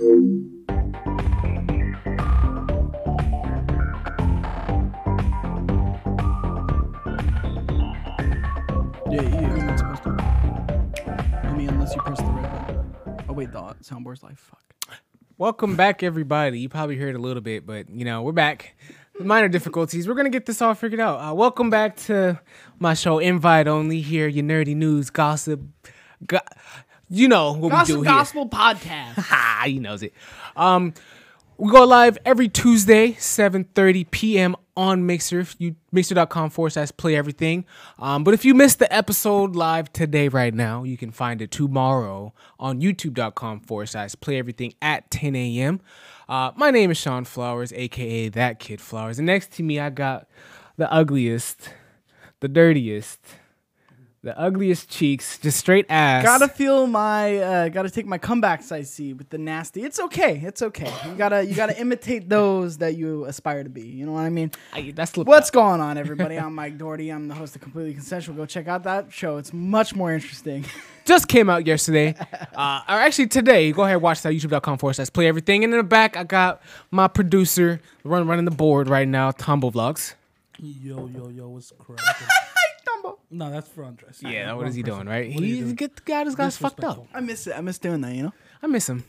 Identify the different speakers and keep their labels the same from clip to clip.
Speaker 1: Yeah, you, you're not supposed to. I mean, unless you press the red button. Oh wait, the soundboard's live. Fuck.
Speaker 2: Welcome back, everybody. You probably heard a little bit, but you know we're back. Minor difficulties. We're gonna get this all figured out. Uh, welcome back to my show, Invite Only. Here, your nerdy news, gossip. Go- you know what we do
Speaker 1: Gospel Podcast.
Speaker 2: here. Ha! He knows it. Um, we go live every Tuesday, 7:30 p.m. on Mixer. If you mixer.com forward slash play everything. Um, but if you missed the episode live today, right now, you can find it tomorrow on youtube.com forward slash play everything at 10 a.m. Uh, my name is Sean Flowers, aka that kid Flowers. And next to me, I got the ugliest, the dirtiest, the ugliest cheeks, just straight ass.
Speaker 1: gotta feel my, uh, gotta take my comebacks. I see with the nasty. It's okay. It's okay. You gotta, you gotta imitate those that you aspire to be. You know what I mean?
Speaker 2: I, that's
Speaker 1: What's
Speaker 2: up.
Speaker 1: going on, everybody? I'm Mike Doherty. I'm the host of Completely Consensual. Go check out that show. It's much more interesting.
Speaker 2: just came out yesterday. Uh, or actually today. Go ahead and watch that youtube.com forward slash play everything. And in the back, I got my producer run running the board right now, Tombo Vlogs.
Speaker 3: Yo, yo, yo, what's cracking?
Speaker 1: Dumbo.
Speaker 3: no, that's for Andres.
Speaker 2: Yeah, what is he doing, right?
Speaker 3: What are you
Speaker 2: He's
Speaker 3: doing?
Speaker 2: get the guy this guy's fucked up.
Speaker 3: Disrespectful.
Speaker 1: I miss it. I miss doing that. You know.
Speaker 2: I miss him.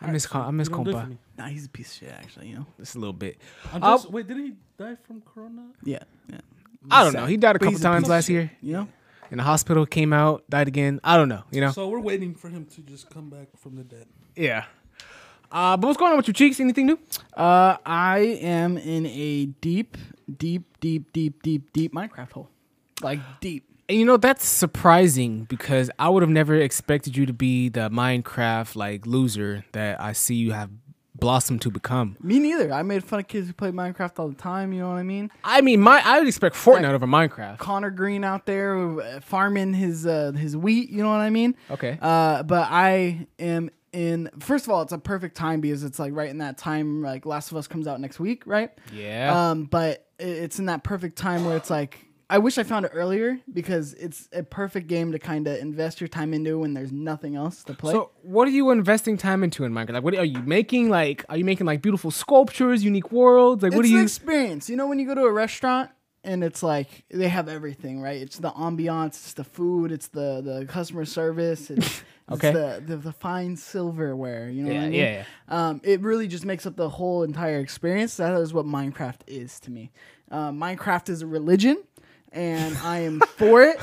Speaker 2: I miss com- I miss
Speaker 3: You don't do it for
Speaker 2: compa.
Speaker 3: me.
Speaker 1: Nah, he's a piece of shit. Actually, you know.
Speaker 2: Just a little bit.
Speaker 3: Andres, wait, didn't he die from corona?
Speaker 1: Yeah. Yeah.
Speaker 2: I don't know. He died a
Speaker 1: But
Speaker 2: couple
Speaker 1: he's a
Speaker 2: times
Speaker 1: piece of
Speaker 2: last
Speaker 1: shit,
Speaker 2: year.
Speaker 1: You know.
Speaker 2: In the hospital, came out, died again. I don't know. You know.
Speaker 3: So we're waiting for him to just come back from the dead.
Speaker 2: Yeah. Uh, but what's going on with your cheeks? Anything new?
Speaker 1: Uh, I am in a deep, deep, deep, deep, deep, deep Minecraft hole. Like deep.
Speaker 2: And you know that's surprising because I would have never expected you to be the Minecraft like loser that I see you have blossomed to become.
Speaker 1: Me neither. I made fun of kids who play Minecraft all the time. You know what I mean?
Speaker 2: I mean, my I would expect Fortnite over Minecraft.
Speaker 1: Connor Green out there uh, farming his uh, his wheat. You know what I mean?
Speaker 2: Okay.
Speaker 1: Uh, but I am in. First of all, it's a perfect time because it's like right in that time. Like Last of Us comes out next week, right?
Speaker 2: Yeah.
Speaker 1: Um, but it's in that perfect time where it's like I wish I found it earlier because it's a perfect game to kind of invest your time into when there's nothing else to play.
Speaker 2: so, what are you investing time into in Minecraft? Like, what are you making? Like, are you making like beautiful sculptures, unique worlds? Like, what
Speaker 1: it's the
Speaker 2: you?
Speaker 1: experience. You know, when you go to a restaurant and it's like they have everything, right? It's the ambiance, it's the food, it's the the customer service, it's,
Speaker 2: Okay.
Speaker 1: it's the, the the fine silverware. You know what
Speaker 2: Yeah,
Speaker 1: I mean?
Speaker 2: yeah,
Speaker 1: Um, it really just makes up the whole entire experience. That is what Minecraft is to me. Uh, Minecraft is a religion, and I am for it.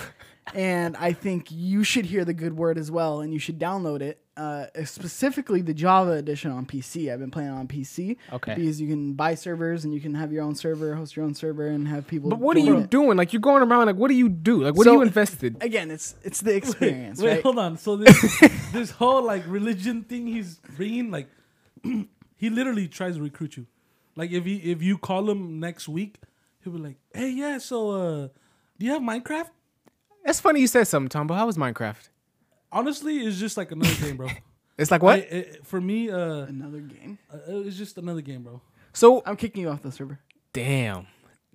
Speaker 1: And I think you should hear the good word as well, and you should download it. Uh, specifically the Java edition on PC. I've been playing on PC.
Speaker 2: Okay.
Speaker 1: Because you can buy servers and you can have your own server, host your own server, and have people.
Speaker 2: But what are you
Speaker 1: it.
Speaker 2: doing? Like, you're going around. Like, what do you do? Like, what are
Speaker 1: So-
Speaker 2: you invested?
Speaker 1: Again, it's it's the experience,
Speaker 3: Wait,
Speaker 1: right?
Speaker 3: hold on. So this this whole like religion thing he's bringing, like, he literally tries to recruit you. Like, if he if you call him next week, he'll be like, "Hey, yeah, so uh, do you have Minecraft?"
Speaker 2: That's funny you said something, Tombo. But how was Minecraft?
Speaker 3: Honestly, it's just like another game, bro.
Speaker 2: It's like what?
Speaker 3: I- it- for me, uh,
Speaker 1: Another game.
Speaker 3: uh, it's just another game, bro.
Speaker 2: so
Speaker 1: I'm kicking you off the server.
Speaker 2: damn.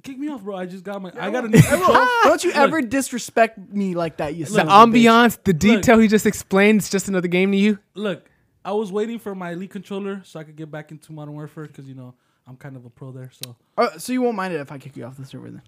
Speaker 3: Kick me off, bro. I just got my. I got a new control.
Speaker 1: Don't you ever disrespect me like that, you
Speaker 2: The
Speaker 1: son of
Speaker 2: ambiance, the detail he just explained, it's just another game to you.
Speaker 3: Look, I was waiting for my elite controller so I could get back into Modern Warfare because you know I'm kind of a pro there. So
Speaker 1: Uh, so you won't mind it if I kick you off the server then?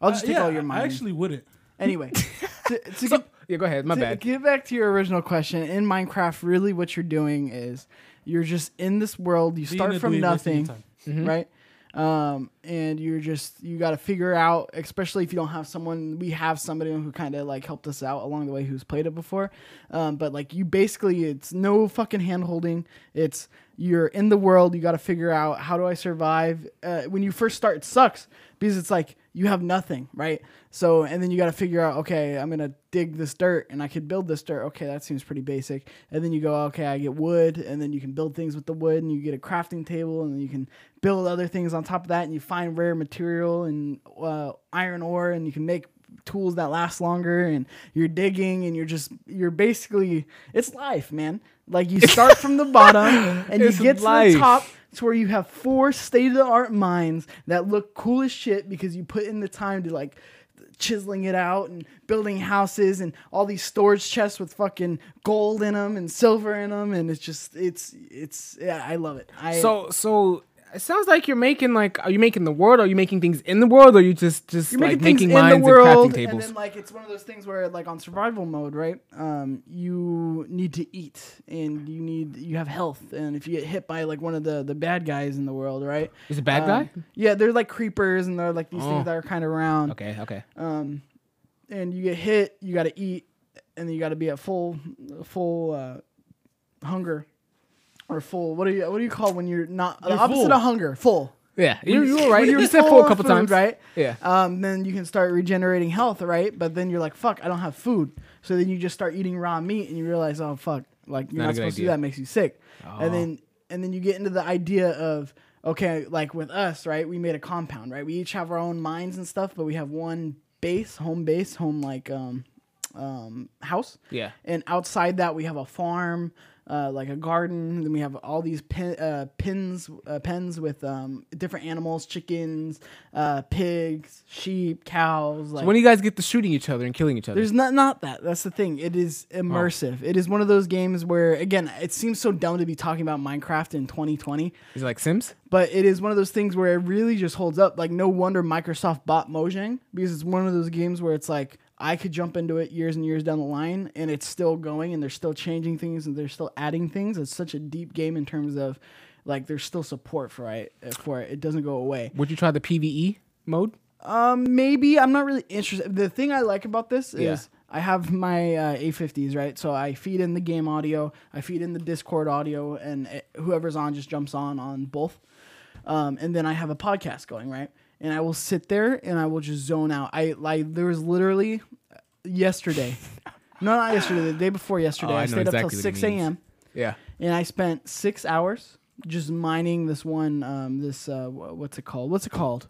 Speaker 1: I'll just
Speaker 3: Uh,
Speaker 1: take
Speaker 3: yeah,
Speaker 1: all your money.
Speaker 3: I actually wouldn't.
Speaker 1: Anyway, to, to
Speaker 2: So,
Speaker 1: get,
Speaker 2: yeah, go ahead. My
Speaker 1: to
Speaker 2: bad.
Speaker 1: get back to your original question, in Minecraft, really what you're doing is you're just in this world. You start
Speaker 3: a
Speaker 1: from
Speaker 3: dweeb, wasting your
Speaker 1: nothing, right? Um, and you're just you got to figure out, especially if you don't have someone. We have somebody who kind of like helped us out along the way who's played it before. Um, but like you basically, it's no fucking hand holding. It's you're in the world. You got to figure out how do I survive. Uh, when you first start, it sucks because it's like you have nothing, right? So and then you got to figure out, okay, I'm gonna dig this dirt and I could build this dirt. Okay, that seems pretty basic. And then you go, okay, I get wood, and then you can build things with the wood, and you get a crafting table, and then you can build other things on top of that, and you find rare material and uh, iron ore, and you can make tools that last longer and you're digging and you're just you're basically it's life man like you start from the bottom and you get to the top to where you have four state of the art mines that look cool as shit because you put in the time to like chiseling it out and building houses and all these storage chests with fucking gold in them and silver in them and it's just it's it's yeah I love it. I
Speaker 2: So so it sounds like you're making like are you making the world? Or are you making things in the world? Or are you just just
Speaker 1: you're
Speaker 2: like
Speaker 1: making things
Speaker 2: making
Speaker 1: in
Speaker 2: mines
Speaker 1: the
Speaker 2: and
Speaker 1: world,
Speaker 2: crafting
Speaker 1: and then like it's one of those things where like on survival mode, right? Um, you need to eat, and you need you have health, and if you get hit by like one of the the bad guys in the world, right?
Speaker 2: Is it bad
Speaker 1: Um,
Speaker 2: guy?
Speaker 1: Yeah, they're like creepers, and they're like these
Speaker 2: Oh.
Speaker 1: things that are kind of round.
Speaker 2: Okay, okay.
Speaker 1: Um, and you get hit, you got to eat, and then you got to be at full full uh, hunger. Or full. What do you what do you call when you're not the
Speaker 3: You're
Speaker 1: opposite
Speaker 3: full.
Speaker 1: of hunger? Full.
Speaker 2: Yeah, you, you were right.
Speaker 1: you're
Speaker 2: You said
Speaker 1: full
Speaker 2: a
Speaker 1: of
Speaker 2: couple
Speaker 1: food,
Speaker 2: times,
Speaker 1: right?
Speaker 2: Yeah.
Speaker 1: Um, then you can start regenerating health, right? But then you're like, fuck, I don't have food. So then you just start eating raw meat, and you realize, oh fuck, like you're
Speaker 2: Not a
Speaker 1: not,
Speaker 2: good
Speaker 1: supposed to do
Speaker 2: idea.
Speaker 1: that. Makes you sick.
Speaker 2: Oh.
Speaker 1: And then and then you get into the idea of okay, like with us, right? We made a compound, right? We each have our own mines and stuff, but we have one base, home base, home like um, um, house.
Speaker 2: Yeah.
Speaker 1: And outside that, we have a farm, uh, like a garden. Then we have all these pin, uh, pins, uh, pens with um, different animals: chickens, uh, pigs, sheep, cows. Like
Speaker 2: When do you guys get to shooting each other and killing each other?
Speaker 1: there's not not that. That's the thing. It is immersive. It is one of those games where, again, it seems so dumb to be talking about Minecraft in 2020
Speaker 2: Is it like Sims?
Speaker 1: but it is one of those things where it really just holds up. Like no wonder Microsoft bought Mojang because it's one of those games where it's like I could jump into it years and years down the line and it's still going and they're still changing things and they're still adding things. It's such a deep game in terms of like there's still support for it for it. It doesn't go away.
Speaker 2: Would you try the PVE mode?
Speaker 1: Um, maybe I'm not really interested. The thing I like about this is I have my uh, A50s right, so I feed in the game audio, I feed in the Discord audio, and it, whoever's on just jumps on on both. Um, and then I have a podcast going right, and I will sit there and I will just zone out. I like there was literally yesterday, no, not yesterday, the day before yesterday.
Speaker 2: Oh, I
Speaker 1: I, stayed
Speaker 2: exactly
Speaker 1: up till six a.m.
Speaker 2: Yeah.
Speaker 1: and I spent six hours just mining this one. Um, this uh, what's it called? What's it called?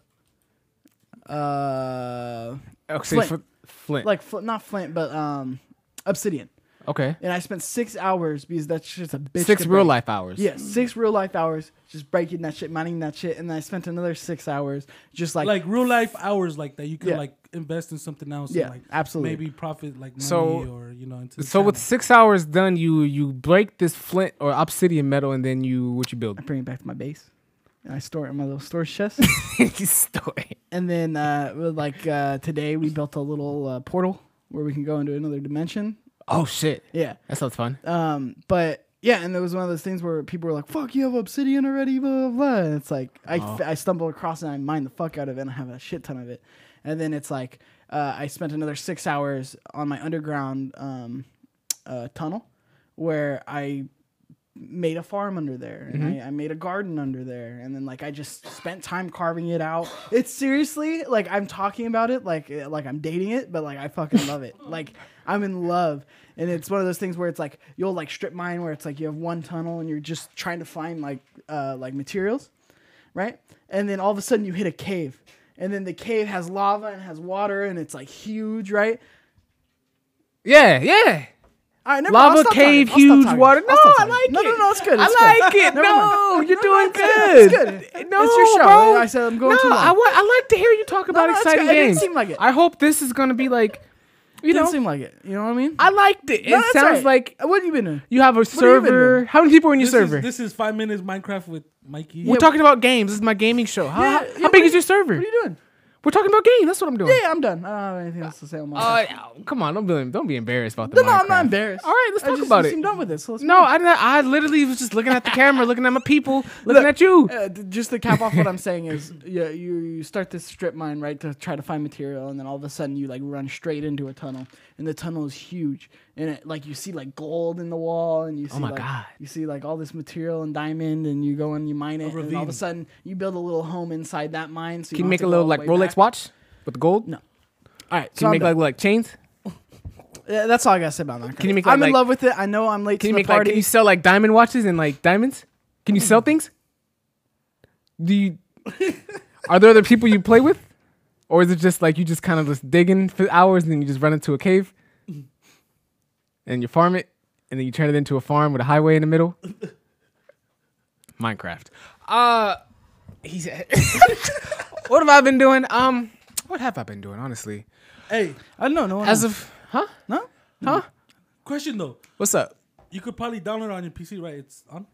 Speaker 1: Uh,
Speaker 2: Okay,
Speaker 1: Flint.
Speaker 2: Flint. Flint.
Speaker 1: like fl- not flint, but um, obsidian.
Speaker 2: Okay.
Speaker 1: And I spent six hours because that's just a bitch.
Speaker 2: Six real
Speaker 1: break.
Speaker 2: life hours.
Speaker 1: Yeah, six real life hours just breaking that shit, mining that shit, and then I spent another six hours just like,
Speaker 3: Like real life hours like that. You could
Speaker 1: Yeah.
Speaker 3: like invest in something else.
Speaker 1: Yeah,
Speaker 3: and like
Speaker 1: absolutely.
Speaker 3: Maybe profit like money
Speaker 2: So-
Speaker 3: or you know into the
Speaker 2: So with six hours done, you you break this flint or obsidian metal, and then you what you build?
Speaker 1: I bring it back to my base, and I store it in my little storage chest.
Speaker 2: you store it.
Speaker 1: and then uh, like uh, today, we built a little uh, portal where we can go into another dimension.
Speaker 2: Oh shit,
Speaker 1: Yeah,
Speaker 2: that sounds fun.
Speaker 1: Um, but yeah, and it was one of those things where people were like, "Fuck, you have obsidian already?" Blah blah. blah. And it's like I,
Speaker 2: Oh.
Speaker 1: I stumble across it and I mine the fuck out of it, and I have a shit ton of it. And then it's like uh, I spent another six hours on my underground um, uh, tunnel where I made a farm under there and I, I made a garden under there and then like I just spent time carving it out. It's seriously like I'm talking about it like like I'm dating it, but like I fucking love it. Like I'm in love. And it's one of those things where it's like you'll like strip mine where it's like you have one tunnel and you're just trying to find like uh like materials, right? And then all of a sudden you hit a cave. And then the cave has lava and has water and it's like huge, right?
Speaker 2: Yeah, yeah.
Speaker 1: All right, never
Speaker 2: Lava
Speaker 1: mind,
Speaker 2: cave,
Speaker 1: talking. I'll stop
Speaker 2: huge water. No, I like
Speaker 1: no,
Speaker 2: it.
Speaker 1: No, no, no, it's good.
Speaker 2: I
Speaker 1: It's good.
Speaker 2: like it.
Speaker 1: Never
Speaker 2: No,
Speaker 1: mind.
Speaker 2: you're doing
Speaker 1: good.
Speaker 2: good.
Speaker 1: It's good.
Speaker 2: No,
Speaker 1: It's your show.
Speaker 2: bro.
Speaker 1: I said I'm going
Speaker 2: no,
Speaker 1: too long.
Speaker 2: I want. I like to hear you talk about
Speaker 1: no,
Speaker 2: exciting
Speaker 1: good. It didn't seem like it.
Speaker 2: I hope this is gonna be like, you
Speaker 1: Didn't
Speaker 2: know,
Speaker 1: seem like it. You know what I mean?
Speaker 2: I liked it. It
Speaker 1: No, that's
Speaker 2: sounds
Speaker 1: right.
Speaker 2: like
Speaker 1: what have you been doing?
Speaker 2: you have a
Speaker 1: have
Speaker 2: server.
Speaker 1: doing?
Speaker 2: How many people are in your
Speaker 3: this
Speaker 2: server?
Speaker 3: Is, this is five minutes Minecraft with Mikey.
Speaker 2: We're talking about games. This is my gaming show. How,
Speaker 1: Yeah,
Speaker 2: how,
Speaker 1: yeah,
Speaker 2: how big
Speaker 1: are
Speaker 2: is your server?
Speaker 1: What are you doing?
Speaker 2: We're talking about games. That's what I'm doing.
Speaker 1: Yeah, I'm done. I don't have anything else to say on my.
Speaker 2: Uh, come on, don't be don't be embarrassed about the
Speaker 1: no, no, I'm not embarrassed.
Speaker 2: All right, let's
Speaker 1: I
Speaker 2: talk
Speaker 1: just,
Speaker 2: about
Speaker 1: you
Speaker 2: it.
Speaker 1: Seem done with this. So
Speaker 2: No, I, I literally was just looking at the camera, looking at my people, looking
Speaker 1: Look,
Speaker 2: at you.
Speaker 1: Uh, just to cap off what I'm saying is, yeah, you you start this strip mine right to try to find material, and then all of a sudden you like run straight into a tunnel, and the tunnel is huge, and it, like you see like gold in the wall, and you see
Speaker 2: Oh my
Speaker 1: like,
Speaker 2: God.
Speaker 1: you see like all this material and diamond, and you go and you mine it, and all of a sudden you build a little home inside that mine. So you
Speaker 2: Can you make a little like Rolex
Speaker 1: back.
Speaker 2: watch with the gold?
Speaker 1: No. All right, so
Speaker 2: Can you
Speaker 1: I'm
Speaker 2: make
Speaker 1: done.
Speaker 2: like like chains?
Speaker 1: Yeah, that's all I gotta say about that.
Speaker 2: Can you make,
Speaker 1: I'm
Speaker 2: like-
Speaker 1: in love with it. I know I'm late
Speaker 2: Can
Speaker 1: to
Speaker 2: you
Speaker 1: the
Speaker 2: make like
Speaker 1: party.
Speaker 2: can you sell like diamond watches and like diamonds? Can you
Speaker 1: Mm.
Speaker 2: sell things? Do you are there other people you play with? Or is it just like you just kind of just digging for hours and then you just run into a cave and you farm it and then you turn it into a farm with a highway in the middle? Minecraft. Uh he's what have I been doing? Um What have I been doing, honestly?
Speaker 3: Hey,
Speaker 1: I don't know. No one
Speaker 2: As
Speaker 1: knows.
Speaker 2: of huh?
Speaker 1: no.
Speaker 2: Huh?
Speaker 3: question though.
Speaker 2: What's up?
Speaker 3: You could probably download it on your PC, right? It's on.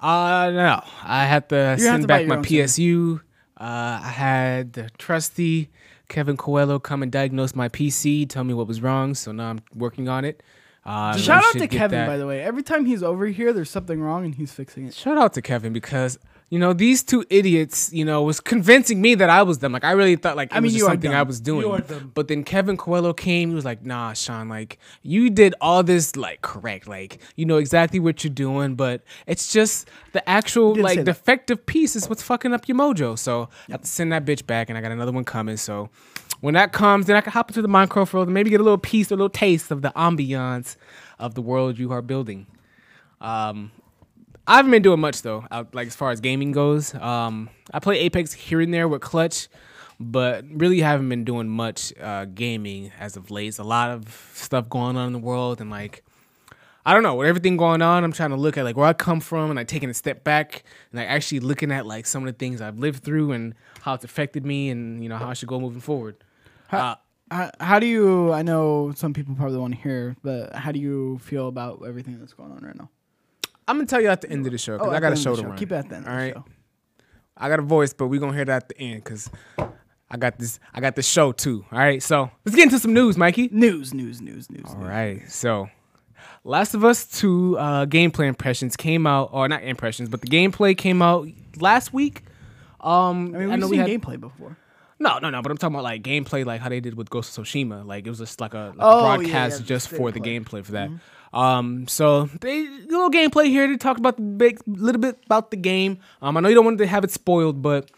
Speaker 2: Uh no. I had to
Speaker 1: have
Speaker 2: send
Speaker 1: to
Speaker 2: back my
Speaker 1: PSU. server.
Speaker 2: Uh, I had the trusty Kevin Coelho come and diagnose my PC, tell me what was wrong. So now I'm working on it. Uh,
Speaker 1: Shout out to Kevin,
Speaker 2: that-
Speaker 1: by the way. Every time he's over here, there's something wrong and he's fixing it.
Speaker 2: Shout out to Kevin because you know these two idiots, you know, was convincing me that I was them. Like I really thought like it
Speaker 1: I mean,
Speaker 2: was something I was doing.
Speaker 3: You are dumb.
Speaker 2: But then Kevin Coelho came. He was like, "Nah, Sean, like you did all this like correct. Like you know exactly what you're doing, but it's just the actual like defective piece is what's fucking up your mojo. So I have to send that bitch back, and I got another one coming. So." When that comes, then I can hop into the Minecraft world and maybe get a little piece, a little taste of the ambiance of the world you are building. Um, I haven't been doing much though, out, like as far as gaming goes. Um, I play Apex here and there with Clutch, but really haven't been doing much uh, gaming as of late. It's a lot of stuff going on in the world, and like I don't know, with everything going on, I'm trying to look at like where I come from and like taking a step back and like actually looking at like some of the things I've lived through and how it's affected me, and you know how I should go moving forward. Uh,
Speaker 1: How, how do you? I know some people probably want to hear, but how do you feel about everything that's going on right now?
Speaker 2: I'm gonna tell you at the end of the show because
Speaker 1: Oh,
Speaker 2: I got a show to
Speaker 1: show.
Speaker 2: run.
Speaker 1: Keep it at the end of
Speaker 2: All
Speaker 1: show.
Speaker 2: I got a voice, but we're gonna hear that at the end because I got this. I got the show too. All right, so let's get into some news, Mikey.
Speaker 1: News, news, news, news.
Speaker 2: All right, so Last of Us Two uh, gameplay impressions came out, or not impressions, but the gameplay came out last week. Um,
Speaker 1: I mean, we've
Speaker 2: know
Speaker 1: seen
Speaker 2: we had
Speaker 1: gameplay before.
Speaker 2: No, no, no, but I'm talking about like gameplay, like how they did with Ghost of Tsushima. Like it was just like a, like
Speaker 1: Oh, yeah,
Speaker 2: broadcast
Speaker 1: yeah,
Speaker 2: just for the
Speaker 1: gameplay.
Speaker 2: gameplay for that. Um, so they little gameplay here. They talked about the big little bit about the game. Um, I know you don't want to have it spoiled, but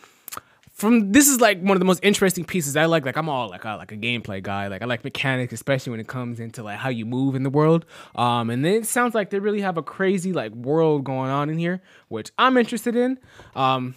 Speaker 2: from this is like one of the most interesting pieces I like. Like I'm all like I like a gameplay guy. Like I like mechanics, especially when it comes into like how you move in the world. Um, and then it sounds like they really have a crazy like world going on in here, which I'm interested in. Um,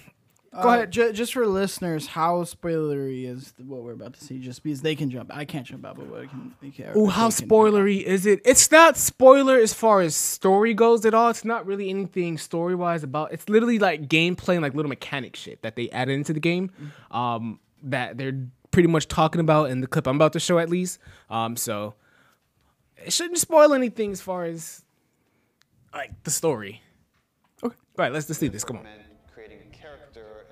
Speaker 2: go
Speaker 1: Uh,
Speaker 2: ahead.
Speaker 1: ju- just for listeners, how spoilery is what we're about to see? Just because they can jump, I can't jump out, but what can, they can,
Speaker 2: Oh, how spoilery is it? It's not spoiler as far as story goes at all. It's not really anything story wise about. It's literally like gameplay and like little mechanic shit that they added into the game. Um, that they're pretty much talking about in the clip I'm about to show at least. Um, so it shouldn't spoil anything as far as like the story. Okay, all right, let's just see this. Come on.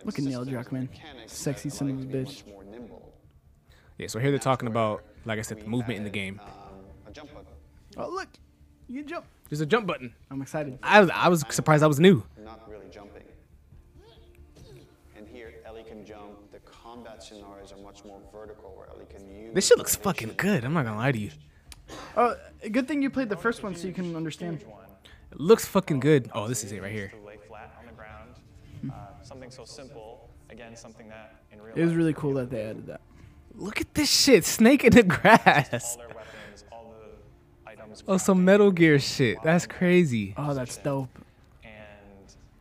Speaker 1: Look at Neil
Speaker 4: systems and
Speaker 1: Druckmann. Sexy son of a bitch.
Speaker 4: much more nimble.
Speaker 2: Yeah, so here they're talking about, like I said, the movement in the game.
Speaker 4: Uh, a jump button.
Speaker 1: Oh, look, you jump.
Speaker 2: There's a jump button.
Speaker 1: I'm excited.
Speaker 2: I, was I was surprised I was new.
Speaker 4: not really jumping. And here, Ellie can jump. The combat scenarios are much more vertical, where Ellie can use.
Speaker 2: This shit looks fucking good. I'm not gonna lie to you.
Speaker 1: Oh, good thing you played the first one so you can understand.
Speaker 2: It looks fucking good. Oh, this is it right here.
Speaker 5: To lay flat on the ground. Uh, something so simple. Again, something that in real
Speaker 1: It was really cool that they added that.
Speaker 2: Look at this shit. Snake in the grass.
Speaker 5: All their weapons, all the items.
Speaker 2: Oh, some Metal Gear shit. That's crazy.
Speaker 1: Oh, that's dope.
Speaker 5: And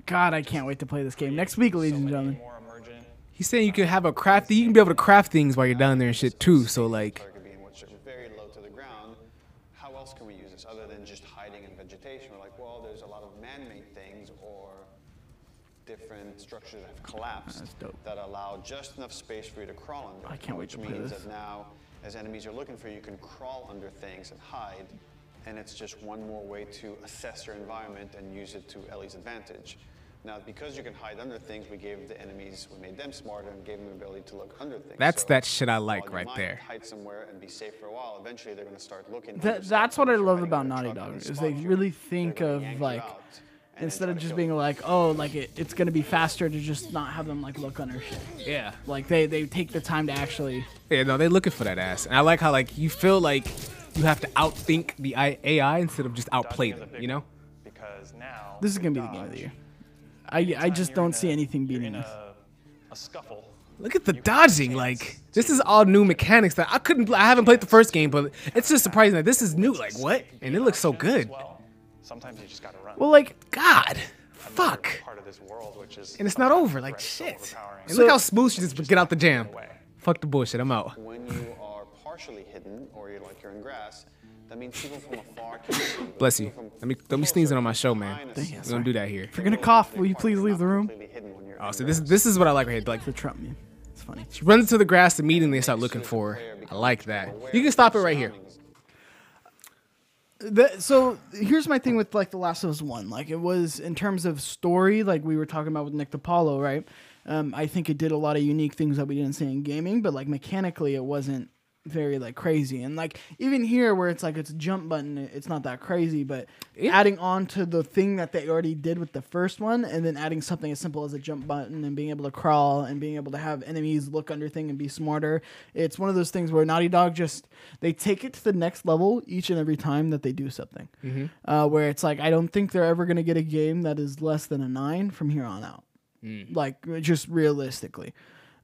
Speaker 1: God, I can't wait to play this game next week, ladies and gentlemen.
Speaker 2: He's saying you can have a crafty. You can be able to craft things while you're down there and shit too. So like,
Speaker 4: target beam, which are very low to the ground. How else can we use this other than just hiding in vegetation? We're like, well, there's a lot of man-made things or different structures that have collapsed
Speaker 1: That's dope.
Speaker 4: that allow just enough space for you to crawl under.
Speaker 1: I can't wait
Speaker 4: which
Speaker 1: to play
Speaker 4: means
Speaker 1: this.
Speaker 4: that now, as enemies are looking for you, you can crawl under things and hide, and it's just one more way to assess your environment and use it to Ellie's advantage. Now, because you can hide under things, we gave the enemies, we made them smarter and gave them the ability to look under things.
Speaker 2: That's
Speaker 4: So
Speaker 2: that shit I like right there.
Speaker 4: Hide somewhere and be safe for a while. Eventually, they're going to start looking.
Speaker 1: That,
Speaker 4: under
Speaker 1: that's what I
Speaker 4: and if you're
Speaker 1: love about Naughty Dog is they
Speaker 4: you,
Speaker 1: really
Speaker 4: they're
Speaker 1: think of like
Speaker 4: out and then
Speaker 1: instead of just being
Speaker 4: you.
Speaker 1: like oh like it, it's gonna be faster to just not have them like look on under shit.
Speaker 2: yeah,
Speaker 1: Like they they take the time to actually.
Speaker 2: yeah. No, they're looking for that ass, and I like how like you feel like you have to outthink the AI instead of just outplay
Speaker 5: dodging is a
Speaker 2: them. You know?
Speaker 5: Because now
Speaker 1: This is gonna be the game of the year. I I just don't see
Speaker 5: a-
Speaker 1: anything beating
Speaker 5: in
Speaker 1: this.
Speaker 5: A, a scuffle.
Speaker 2: Look at the dodging. Like this is all new mechanics that I couldn't. I haven't played the first game, but it's just surprising that this is new. Like what? And it looks so good.
Speaker 5: Well, sometimes you just gotta run.
Speaker 1: Well, like
Speaker 2: God,
Speaker 5: Another
Speaker 2: fuck.
Speaker 5: Part of this world, which is
Speaker 2: And it's not over. Like
Speaker 5: threat, so
Speaker 2: shit.
Speaker 5: overpowering.
Speaker 2: And look how smooth she just get out the jam.
Speaker 5: away.
Speaker 2: Fuck the bullshit. I'm out.
Speaker 4: When you are partially hidden, or you're like you're in grass, that means people from afar can see
Speaker 2: Bless you.
Speaker 4: people from
Speaker 2: Let me don't be sneezing on my show, man.
Speaker 4: behind a
Speaker 2: We
Speaker 4: scene,
Speaker 2: don't do that here.
Speaker 1: if you're gonna cough, will you please leave the room?
Speaker 4: completely hidden when you're
Speaker 2: Oh, so this
Speaker 4: grass.
Speaker 2: this is what I like right here. Like
Speaker 1: The Trump meme. It's funny.
Speaker 2: She runs to the grass immediately and start looking for her. I like that. You can stop it right here.
Speaker 1: The, so here's my thing with like the Last of Us One. Like it was in terms of story, like we were talking about with Nick DiPaolo, right? Um, I think it did a lot of unique things that we didn't see in gaming, but like mechanically, it wasn't very like crazy. And like even here, where it's like it's a jump button, it's not that crazy. But adding on to the thing that they already did with the first one, and then adding something as simple as a jump button and being able to crawl and being able to have enemies look under thing and be smarter, it's one of those things where Naughty Dog just they take it to the next level each and every time that they do something. Uh, where it's like I don't think they're ever gonna get a game that is less than a nine from here on out. Like just realistically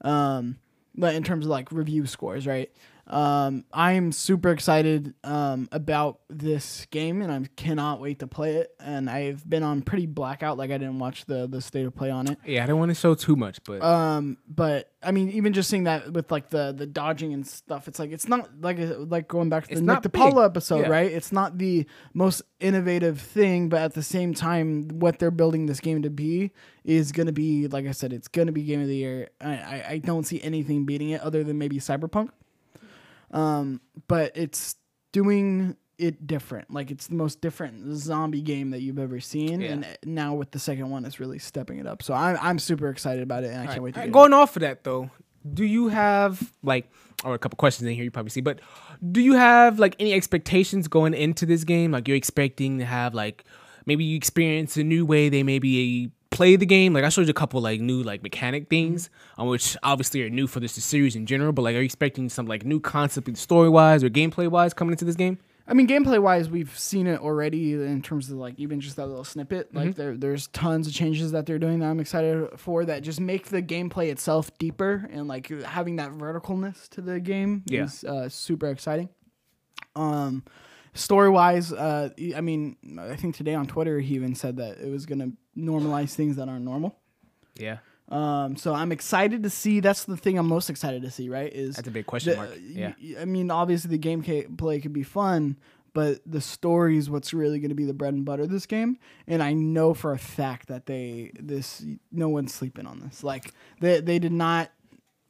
Speaker 1: um, but in terms of like review scores, right? Um, I'm super excited um, about this game, and I cannot wait to play it. And I've been on pretty blackout, like I didn't watch the the state of play on it.
Speaker 2: Yeah, I don't want to show too much, but
Speaker 1: Um, but I mean, even just seeing that with like the the dodging and stuff, it's like it's not like like going back to the
Speaker 2: not
Speaker 1: Nick DiPaolo episode,
Speaker 2: Yeah.
Speaker 1: right? It's not the most innovative thing, but at the same time, what they're building this game to be is going to be, like I said, it's going to be game of the year. I, I I don't see anything beating it other than maybe Cyberpunk. Um, but it's doing it different. Like it's the most different zombie game that you've ever seen,
Speaker 2: Yeah.
Speaker 1: and now with the second one, it's really stepping it up. So I'm I'm super excited about it, and I can't wait to
Speaker 2: Alright,
Speaker 1: get it.
Speaker 2: going off of that though, do you have like or a couple questions in here you probably see, but do you have like any expectations going into this game? Like you're expecting to have like maybe you experience a new way they maybe play the game. Like I showed you a couple like new like mechanic things, on which obviously are new for this series in general. But like, are you expecting some like new concept story wise or gameplay wise coming into this game?
Speaker 1: I mean, gameplay wise, we've seen it already in terms of like even just that little snippet. Like there, there's tons of changes that they're doing that I'm excited for that just make the gameplay itself deeper and like having that verticalness to the game
Speaker 2: Yeah.
Speaker 1: is uh, super exciting. Um, story wise, uh, I mean, I think today on Twitter he even said that it was gonna normalize things that aren't normal.
Speaker 2: Yeah,
Speaker 1: Um, so I'm excited to see. That's the thing I'm most excited to see. Right? Is
Speaker 2: That's a big question
Speaker 1: the-
Speaker 2: mark. Yeah.
Speaker 1: I mean, obviously the game play could be fun, but the story is what's really going to be the bread and butter of this game. And I know for a fact that they this no one's sleeping on this. Like they they did not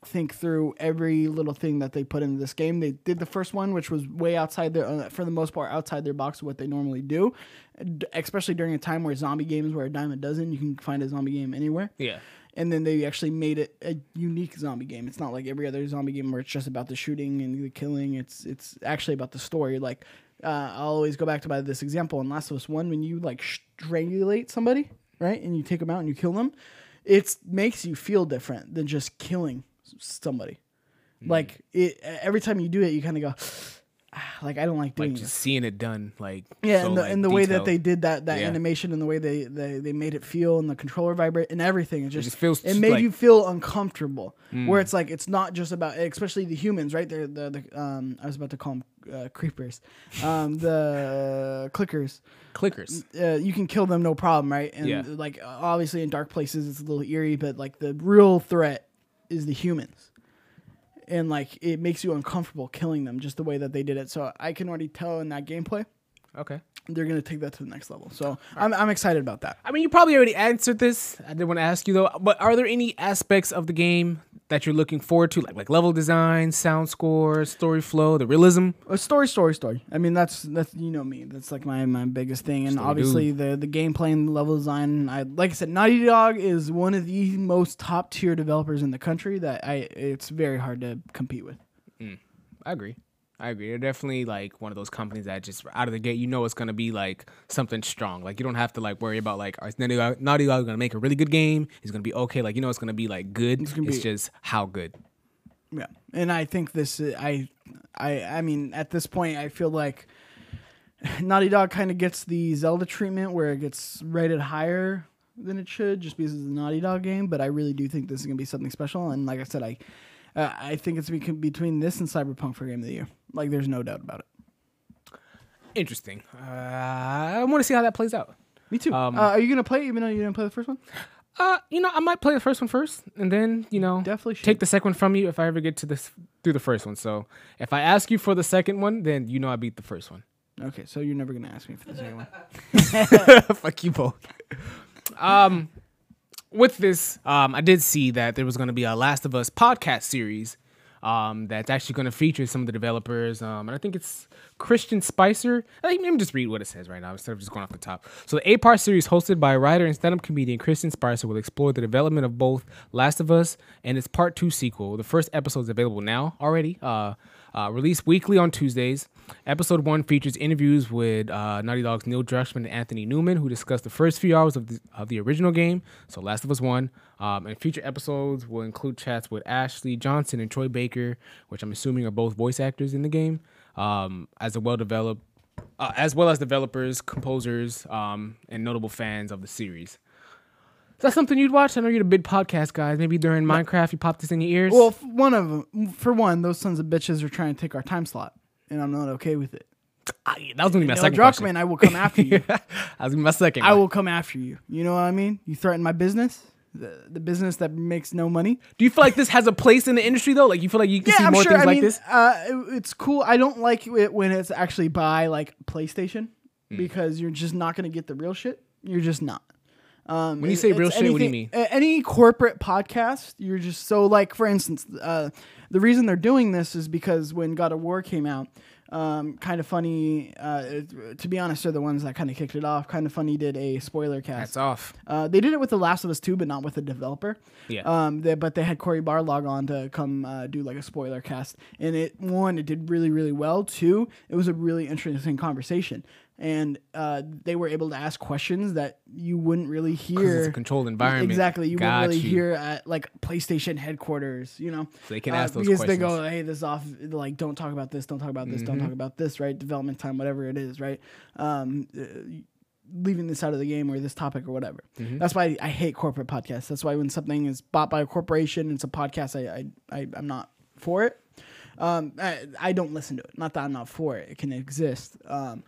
Speaker 1: think through every little thing that they put into this game. They did the first one, which was way outside their, uh, for the most part, outside their box of what they normally do, D- especially during a time where zombie games were a dime a dozen. You can find a zombie game anywhere
Speaker 2: yeah.
Speaker 1: and then they actually made it a unique zombie game. It's not like every other zombie game where it's just about the shooting and the killing. It's it's actually about the story. Like uh, I'll always go back to by this example in Last of Us One when you like strangulate somebody, right, and you take them out and you kill them, it makes you feel different than just killing somebody.
Speaker 2: Hmm.
Speaker 1: Like it, every time you do it, you kind of go. "Ah, Like I don't like doing
Speaker 2: Like
Speaker 1: this.
Speaker 2: just seeing it done, like
Speaker 1: Yeah,
Speaker 2: so,
Speaker 1: and the,
Speaker 2: like,
Speaker 1: and the way that they did that that
Speaker 2: Yeah.
Speaker 1: animation and the way they, they they made it feel and the controller vibrate and everything, it just,
Speaker 2: just feels
Speaker 1: it made
Speaker 2: like-
Speaker 1: you feel uncomfortable. Where it's like it's not just about, especially the humans, right? They're the, the um I was about to call them uh, creepers, um the clickers.
Speaker 2: clickers.
Speaker 1: Uh, you can kill them no problem, right? And
Speaker 2: Yeah.
Speaker 1: like obviously in dark places it's a little eerie, but like the real threat is the humans. And like it makes you uncomfortable killing them just the way that they did it. So I can already tell in that gameplay
Speaker 2: Okay.
Speaker 1: they're gonna take that to the next level. So I'm I'm excited about that.
Speaker 2: I mean, you probably already answered this. I did want to ask you though, but are there any aspects of the game that you're looking forward to, like like level design, sound score, story flow, the realism?
Speaker 1: A story, story, story. I mean, that's that's you know me. That's like my my biggest thing, and
Speaker 2: Story
Speaker 1: obviously the the gameplay and the level design. I like I said, Naughty Dog is one of the most top tier developers in the country. That I it's very hard to compete with.
Speaker 2: Mm, I agree. I agree. They're definitely like one of those companies that just out of the gate, you know, it's gonna be like something strong. Like you don't have to like worry about like, is Naughty Dog, Naughty Dog gonna make a really good game? It's gonna be okay. Like you know, it's gonna be like good. It's,
Speaker 1: gonna be-
Speaker 2: just how good.
Speaker 1: Yeah, and I think this. uh, I I I mean, at this point, I feel like Naughty Dog kind of gets the Zelda treatment, where it gets rated higher than it should, just because it's a Naughty Dog game. But I really do think this is gonna be something special. And like I said, I uh, I think it's bec- between this and Cyberpunk for Game of the Year. Like, there's no doubt about it.
Speaker 2: Interesting. Uh, I want to see how that plays out.
Speaker 1: Me too.
Speaker 2: Um,
Speaker 1: uh, are you gonna play it even though you didn't play the first one?
Speaker 2: Uh, you know, I might play the first one first, and then you know,
Speaker 1: Definitely should.
Speaker 2: take the second one from you if I ever get to this through the first one. So if I ask you for the second one, then you know I beat the first one.
Speaker 1: Okay, so you're never gonna ask me for the second one.
Speaker 2: Fuck you both. Um, with this, um, I did see that there was going to be a Last of Us podcast series um, that's actually going to feature some of the developers. Um, and I think it's Christian Spicer. I think, let me just read what it says right now instead of just going off the top. So the eight part series hosted by writer and stand-up comedian Christian Spicer will explore the development of both Last of Us and its part two sequel. The first episode is available now already. Uh, uh, released weekly on Tuesdays. Episode one features interviews with uh, Naughty Dog's Neil Druckmann and Anthony Newman, who discuss the first few hours of the, of the original game, so Last of Us 1. Um, and future episodes will include chats with Ashley Johnson and Troy Baker, which I'm assuming are both voice actors in the game, um, as a well developed, uh, as well as developers, composers, um, and notable fans of the series. Is that something you'd watch? I know you're the big podcast guys. Maybe during Minecraft, you pop this in your ears.
Speaker 1: Well, f- one of them, for one, those sons of bitches are trying to take our time slot, and I'm not okay with it.
Speaker 2: I- that was gonna be my
Speaker 1: Neil
Speaker 2: second
Speaker 1: Druckmann,
Speaker 2: question.
Speaker 1: I will come after you.
Speaker 2: that was gonna be my second.
Speaker 1: I
Speaker 2: one.
Speaker 1: will come after you. You know what I mean? You threaten my business, the, the business that makes no money.
Speaker 2: Do you feel like this has a place in the industry though? Like you feel like you can see
Speaker 1: yeah, I'm
Speaker 2: more
Speaker 1: sure.
Speaker 2: things
Speaker 1: I
Speaker 2: like
Speaker 1: mean,
Speaker 2: this?
Speaker 1: Uh, it- it's cool. I don't like it when it's actually by like PlayStation
Speaker 2: Hmm.
Speaker 1: because you're just not gonna get the real shit. You're just not. Um,
Speaker 2: When you say real shit, what do you
Speaker 1: mean? Any corporate podcast, you're just so like. For instance, uh, the reason they're doing this is because when God of War came out, um, kind of funny. Uh, to be honest, they're the ones that kind of kicked it off. Kind of funny did a spoiler cast.
Speaker 2: That's off.
Speaker 1: Uh, they did it with The Last of Us 2, but not with the developer.
Speaker 2: Yeah.
Speaker 1: Um, they, but they had Cory Barlog on to come uh, do like a spoiler cast. And it, one, it did really, really well. Two, it was a really interesting conversation. And uh, they were able to ask questions that you wouldn't really hear.
Speaker 2: it's a controlled environment.
Speaker 1: Exactly. You
Speaker 2: Got
Speaker 1: wouldn't really
Speaker 2: you.
Speaker 1: hear at like PlayStation headquarters, you know?
Speaker 2: So they can
Speaker 1: Uh,
Speaker 2: ask those
Speaker 1: because they go, hey, this is off. Like, don't talk about this. Don't talk about this. Don't
Speaker 2: Mm-hmm.
Speaker 1: talk about this. Right? Development time, whatever it is. Right? Um, uh, leaving this out of the game or this topic or whatever.
Speaker 2: Mm-hmm.
Speaker 1: That's why I hate corporate podcasts. That's why when something is bought by a corporation, it's a podcast. I I, I I'm not for it. Um, I, I don't listen to it. Not that I'm not for it. It can exist. Um,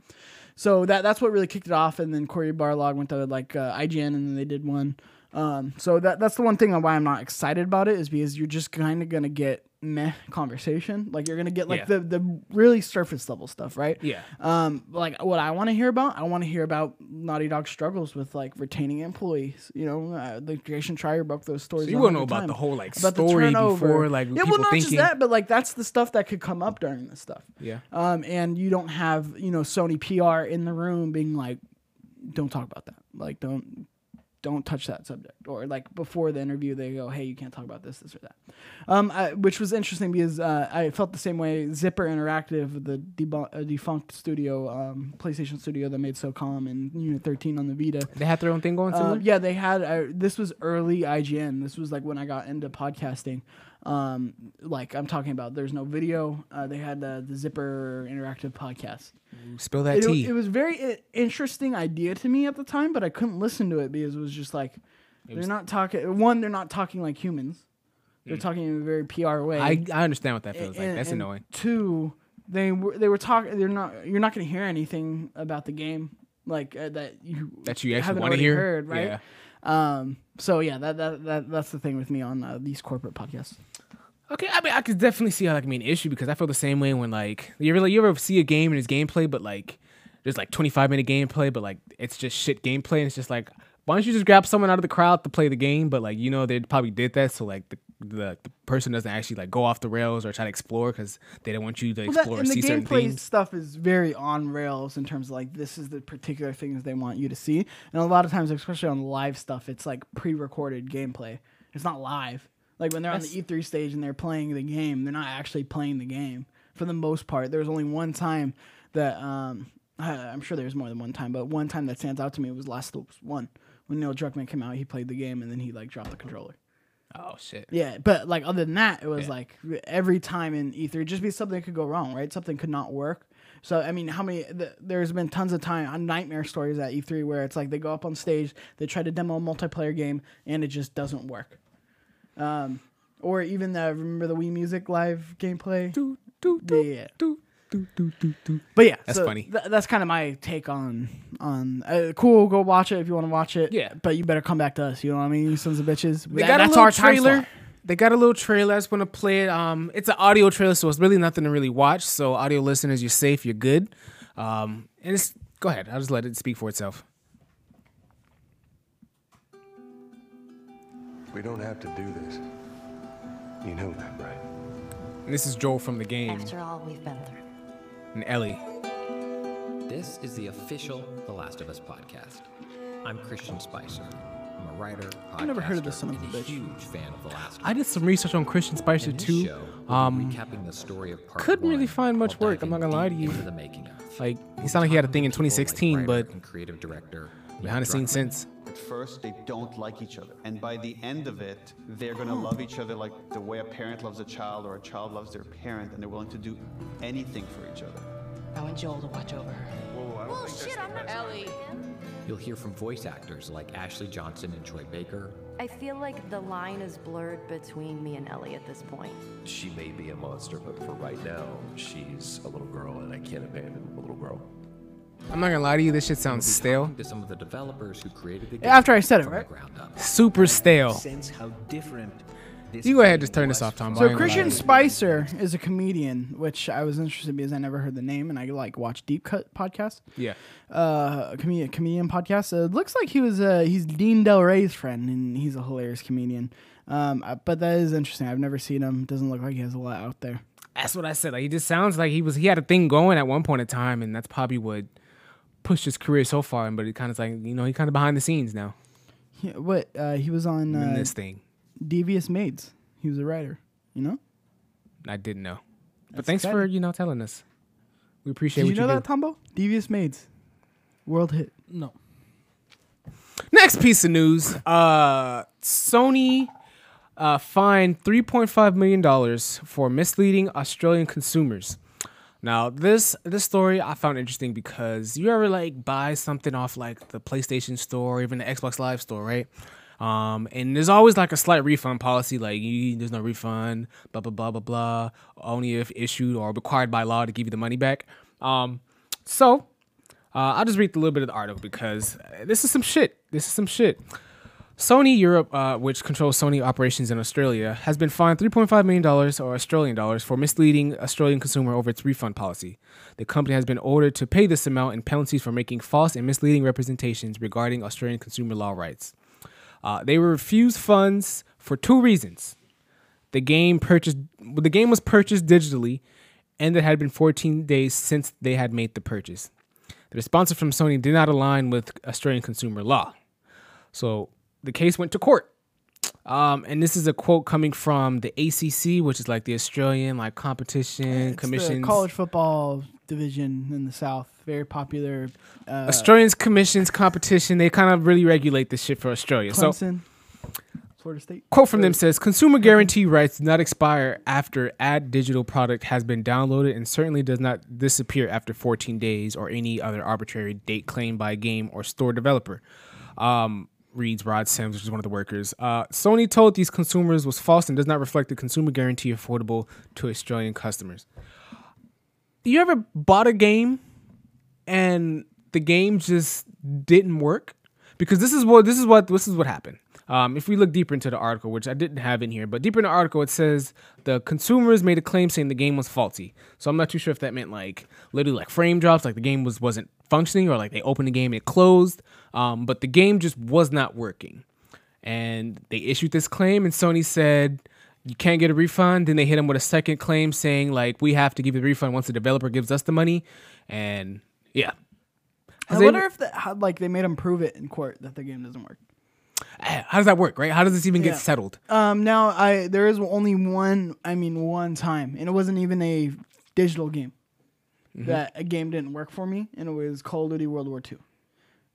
Speaker 1: so that that's what really kicked it off. And then Cory Barlog went to like uh, IGN, and then they did one. Um, so that that's the one thing on why I'm not excited about it is because you're just kind of gonna get meh conversation. Like you're gonna get like
Speaker 2: Yeah.
Speaker 1: the the really surface level stuff, right?
Speaker 2: Yeah.
Speaker 1: Um, like what I want to hear about, I want to hear about Naughty Dog struggles with like retaining employees. You know, uh, the creation Schreier broke those stories.
Speaker 2: So you wanna know about the whole, like,
Speaker 1: About
Speaker 2: story before, like,
Speaker 1: yeah, well, not
Speaker 2: thinking-
Speaker 1: just that, but like that's the stuff that could come up during this stuff.
Speaker 2: Yeah.
Speaker 1: Um, and you don't have you know Sony PR in the room being like, don't talk about that. Like, don't don't touch that subject or like before the interview they go hey you can't talk about this this or that um I, which was interesting because uh, i felt the same way zipper interactive the debun- uh, defunct studio um playstation studio that made socom and unit 13 on the vita
Speaker 2: They had their own thing going.
Speaker 1: uh, yeah, they had. Uh, this was early IGN. This was like when I got into podcasting. Um, like I'm talking about. There's no video. Uh, they had uh, the Zipper interactive podcast.
Speaker 2: Spill that
Speaker 1: It,
Speaker 2: tea.
Speaker 1: it was very interesting idea to me at the time, but I couldn't listen to it because it was just like they're not talking. One, they're not talking like humans. They're talking in a very PR way.
Speaker 2: Mm. I, I understand what that feels like. That's
Speaker 1: and
Speaker 2: annoying.
Speaker 1: Two, they were they were talking. They're not. You're not going to hear anything about the game like uh, that you
Speaker 2: That you actually wanna hear?
Speaker 1: Heard, right?
Speaker 2: Yeah.
Speaker 1: Um. So yeah, that, that that that's the thing with me on uh, these corporate podcasts.
Speaker 2: Okay, I mean, I could definitely see how that can be an issue because I feel the same way when like you ever you ever see a game and it's gameplay, but like there's like 25 minute gameplay, but like it's just shit gameplay, and it's just like why don't you just grab someone out of the crowd to play the game? But like you know they probably did that so like the the, the person doesn't actually like go off the rails or try to explore because they don't want you to
Speaker 1: Well, that,
Speaker 2: explore or
Speaker 1: and the
Speaker 2: see certain
Speaker 1: gameplay
Speaker 2: things.
Speaker 1: stuff is very on rails in terms of like this is the particular things they want you to see, and a lot of times, especially on live stuff, it's like pre-recorded gameplay. It's not live. Like when they're on the E3 stage and they're playing the game, they're not actually playing the game for the most part. There's only one time that um, I- I'm sure there's more than one time, but one time that stands out to me was Last of One when Neil Druckmann came out. He played the game and then he like dropped the controller.
Speaker 2: Oh shit.
Speaker 1: Yeah, but like other than that, it was
Speaker 2: Yeah.
Speaker 1: like every time in E3, just be something could go wrong, right? Something could not work. So I mean, how many? Th- there's been tons of time on nightmare stories at E3 where it's like they go up on stage, they try to demo a multiplayer game, and it just doesn't work. Um, or even the remember the Wii Music live gameplay.
Speaker 2: Do, do, do,
Speaker 1: yeah.
Speaker 2: do.
Speaker 1: But yeah,
Speaker 2: That's
Speaker 1: so
Speaker 2: funny.
Speaker 1: th- that's kind of my take on on uh, cool. Go watch it if you want to watch it.
Speaker 2: Yeah.
Speaker 1: but you better come back to us. You know what I mean? You sons of bitches.
Speaker 2: They
Speaker 1: That-
Speaker 2: got a
Speaker 1: that's
Speaker 2: little
Speaker 1: our
Speaker 2: trailer.
Speaker 1: slot.
Speaker 2: They got a little trailer. I just want to play it. Um, it's an audio trailer, so it's really nothing to really watch. So audio listeners, you're safe. You're good. Um, and it's go ahead. I'll just let it speak for itself.
Speaker 6: We don't have to do this. You know that, right?
Speaker 2: And this is Joel from the game
Speaker 7: After all we've been through.
Speaker 2: And Ellie.
Speaker 8: This is the official The Last of Us podcast. I'm Christian Spicer. I'm a writer, podcaster, I
Speaker 1: never heard of this son of a bitch.
Speaker 8: huge fan of The Last of
Speaker 2: I did some research on Christian Spicer too.
Speaker 8: show,
Speaker 2: Um,
Speaker 8: recapping the story of part
Speaker 2: couldn't really find much work, I'm not gonna lie to you.
Speaker 8: into the making of.
Speaker 2: like he sounded like he had a thing in
Speaker 8: People like
Speaker 2: 2016,
Speaker 8: writer
Speaker 2: but
Speaker 8: creative director
Speaker 2: behind the scenes since.
Speaker 4: At first, they don't like each other. And by the end of it, they're going to love each other like the way a parent loves a child or a child loves their parent, and they're willing to do anything for each other.
Speaker 7: I want Joel to watch over her.
Speaker 8: Oh shit I'm not Ellie You'll hear from voice actors like Ashley Johnson and Troy Baker,
Speaker 9: I feel like the line is blurred between me and Ellie at this point.
Speaker 6: She may be a monster, but for right now, she's a little girl, and I can't abandon a little girl.
Speaker 2: I'm not gonna lie to you, this shit sounds stale.
Speaker 8: to some of the developers who created the game
Speaker 1: After I said it, right?
Speaker 8: ground up.
Speaker 2: Super stale.
Speaker 10: sense how different this
Speaker 2: You go ahead,
Speaker 10: game
Speaker 2: just turn this
Speaker 10: was
Speaker 2: off, Tom.
Speaker 10: from-
Speaker 2: I
Speaker 1: So
Speaker 2: gonna lie
Speaker 1: Christian
Speaker 2: to you.
Speaker 1: Spicer is a comedian, which I was interested because I never heard the name, and I like watch Deep Cut podcast,
Speaker 2: Yeah.
Speaker 1: uh, a comedian comedian podcast. Uh, it looks like he was uh, he's Dean Delray's friend, and he's a hilarious comedian. Um, uh, but that is interesting. I've never seen him. Doesn't look like he has a lot out there.
Speaker 2: That's what I said. Like he just sounds like he was he had a thing going at one point in time, and that's probably what pushed his career so far. But it kind of like you know he kind of behind the scenes now
Speaker 1: He, what uh, he was on uh,
Speaker 2: this thing.
Speaker 1: Devious Maids. He was a writer. You know?
Speaker 2: I didn't know, but
Speaker 1: That's
Speaker 2: thanks for you know telling us. We appreciate
Speaker 1: Did
Speaker 2: what
Speaker 1: you know
Speaker 2: do.
Speaker 1: that, Tombo? Devious Maids, world hit.
Speaker 3: No.
Speaker 2: Next piece of news: uh, Sony uh, fined three point five million dollars for misleading Australian consumers. Now, this this story I found interesting because you ever like buy something off like the PlayStation Store or even the Xbox Live Store, right? Um, and there's always like a slight refund policy, like you, there's no refund, blah blah blah blah blah, only if issued or required by law to give you the money back. Um, so uh, I'll just read a little bit of the article because this is some shit. This is some shit. Sony Europe, uh, which controls Sony operations in Australia, has been fined $3.5 million or Australian dollars for misleading Australian consumer over its refund policy. The company has been ordered to pay this amount in penalties for making false and misleading representations regarding Australian consumer law rights. Uh, they were refused funds for two reasons. The game purchased the game was purchased digitally, and it had been 14 days since they had made the purchase. The response from Sony did not align with Australian consumer law. So the case went to court. Um, and this is a quote coming from the ACC, which is like the Australian like competition commission.
Speaker 1: college football division in the South. Very popular. Uh,
Speaker 2: Australians commissions competition. They kind of really regulate this shit for Australia. So
Speaker 1: Clemson, Florida State.
Speaker 2: Quote from them says Consumer guarantee rights do not expire after ad digital product has been downloaded and certainly does not disappear after 14 days or any other arbitrary date claimed by a game or store developer. Um, reads Rod Sims, which is one of the workers. Uh, Sony told these consumers was false and does not reflect the consumer guarantee affordable to Australian customers. You ever bought a game and the game just didn't work because this is what this is what this is what happened. Um, if we look deeper into the article, which I didn't have in here, but deeper in the article, it says the consumers made a claim saying the game was faulty. So I'm not too sure if that meant like literally like frame drops, like the game was wasn't functioning, or like they opened the game and it closed. Um, but the game just was not working, and they issued this claim, and Sony said you can't get a refund. Then they hit them with a second claim saying like we have to give you the refund once the developer gives us the money, and yeah.
Speaker 1: I
Speaker 2: Has
Speaker 1: wonder if that, how, like they made them prove it in court that the game doesn't work.
Speaker 2: Eh, How does that work, right? How does this even
Speaker 1: Yeah.
Speaker 2: get settled?
Speaker 1: Um, now I there is only one. I mean, one time, and it wasn't even a digital game.
Speaker 2: Mm-hmm.
Speaker 1: That a game didn't work for me, and it was Call of Duty World War II,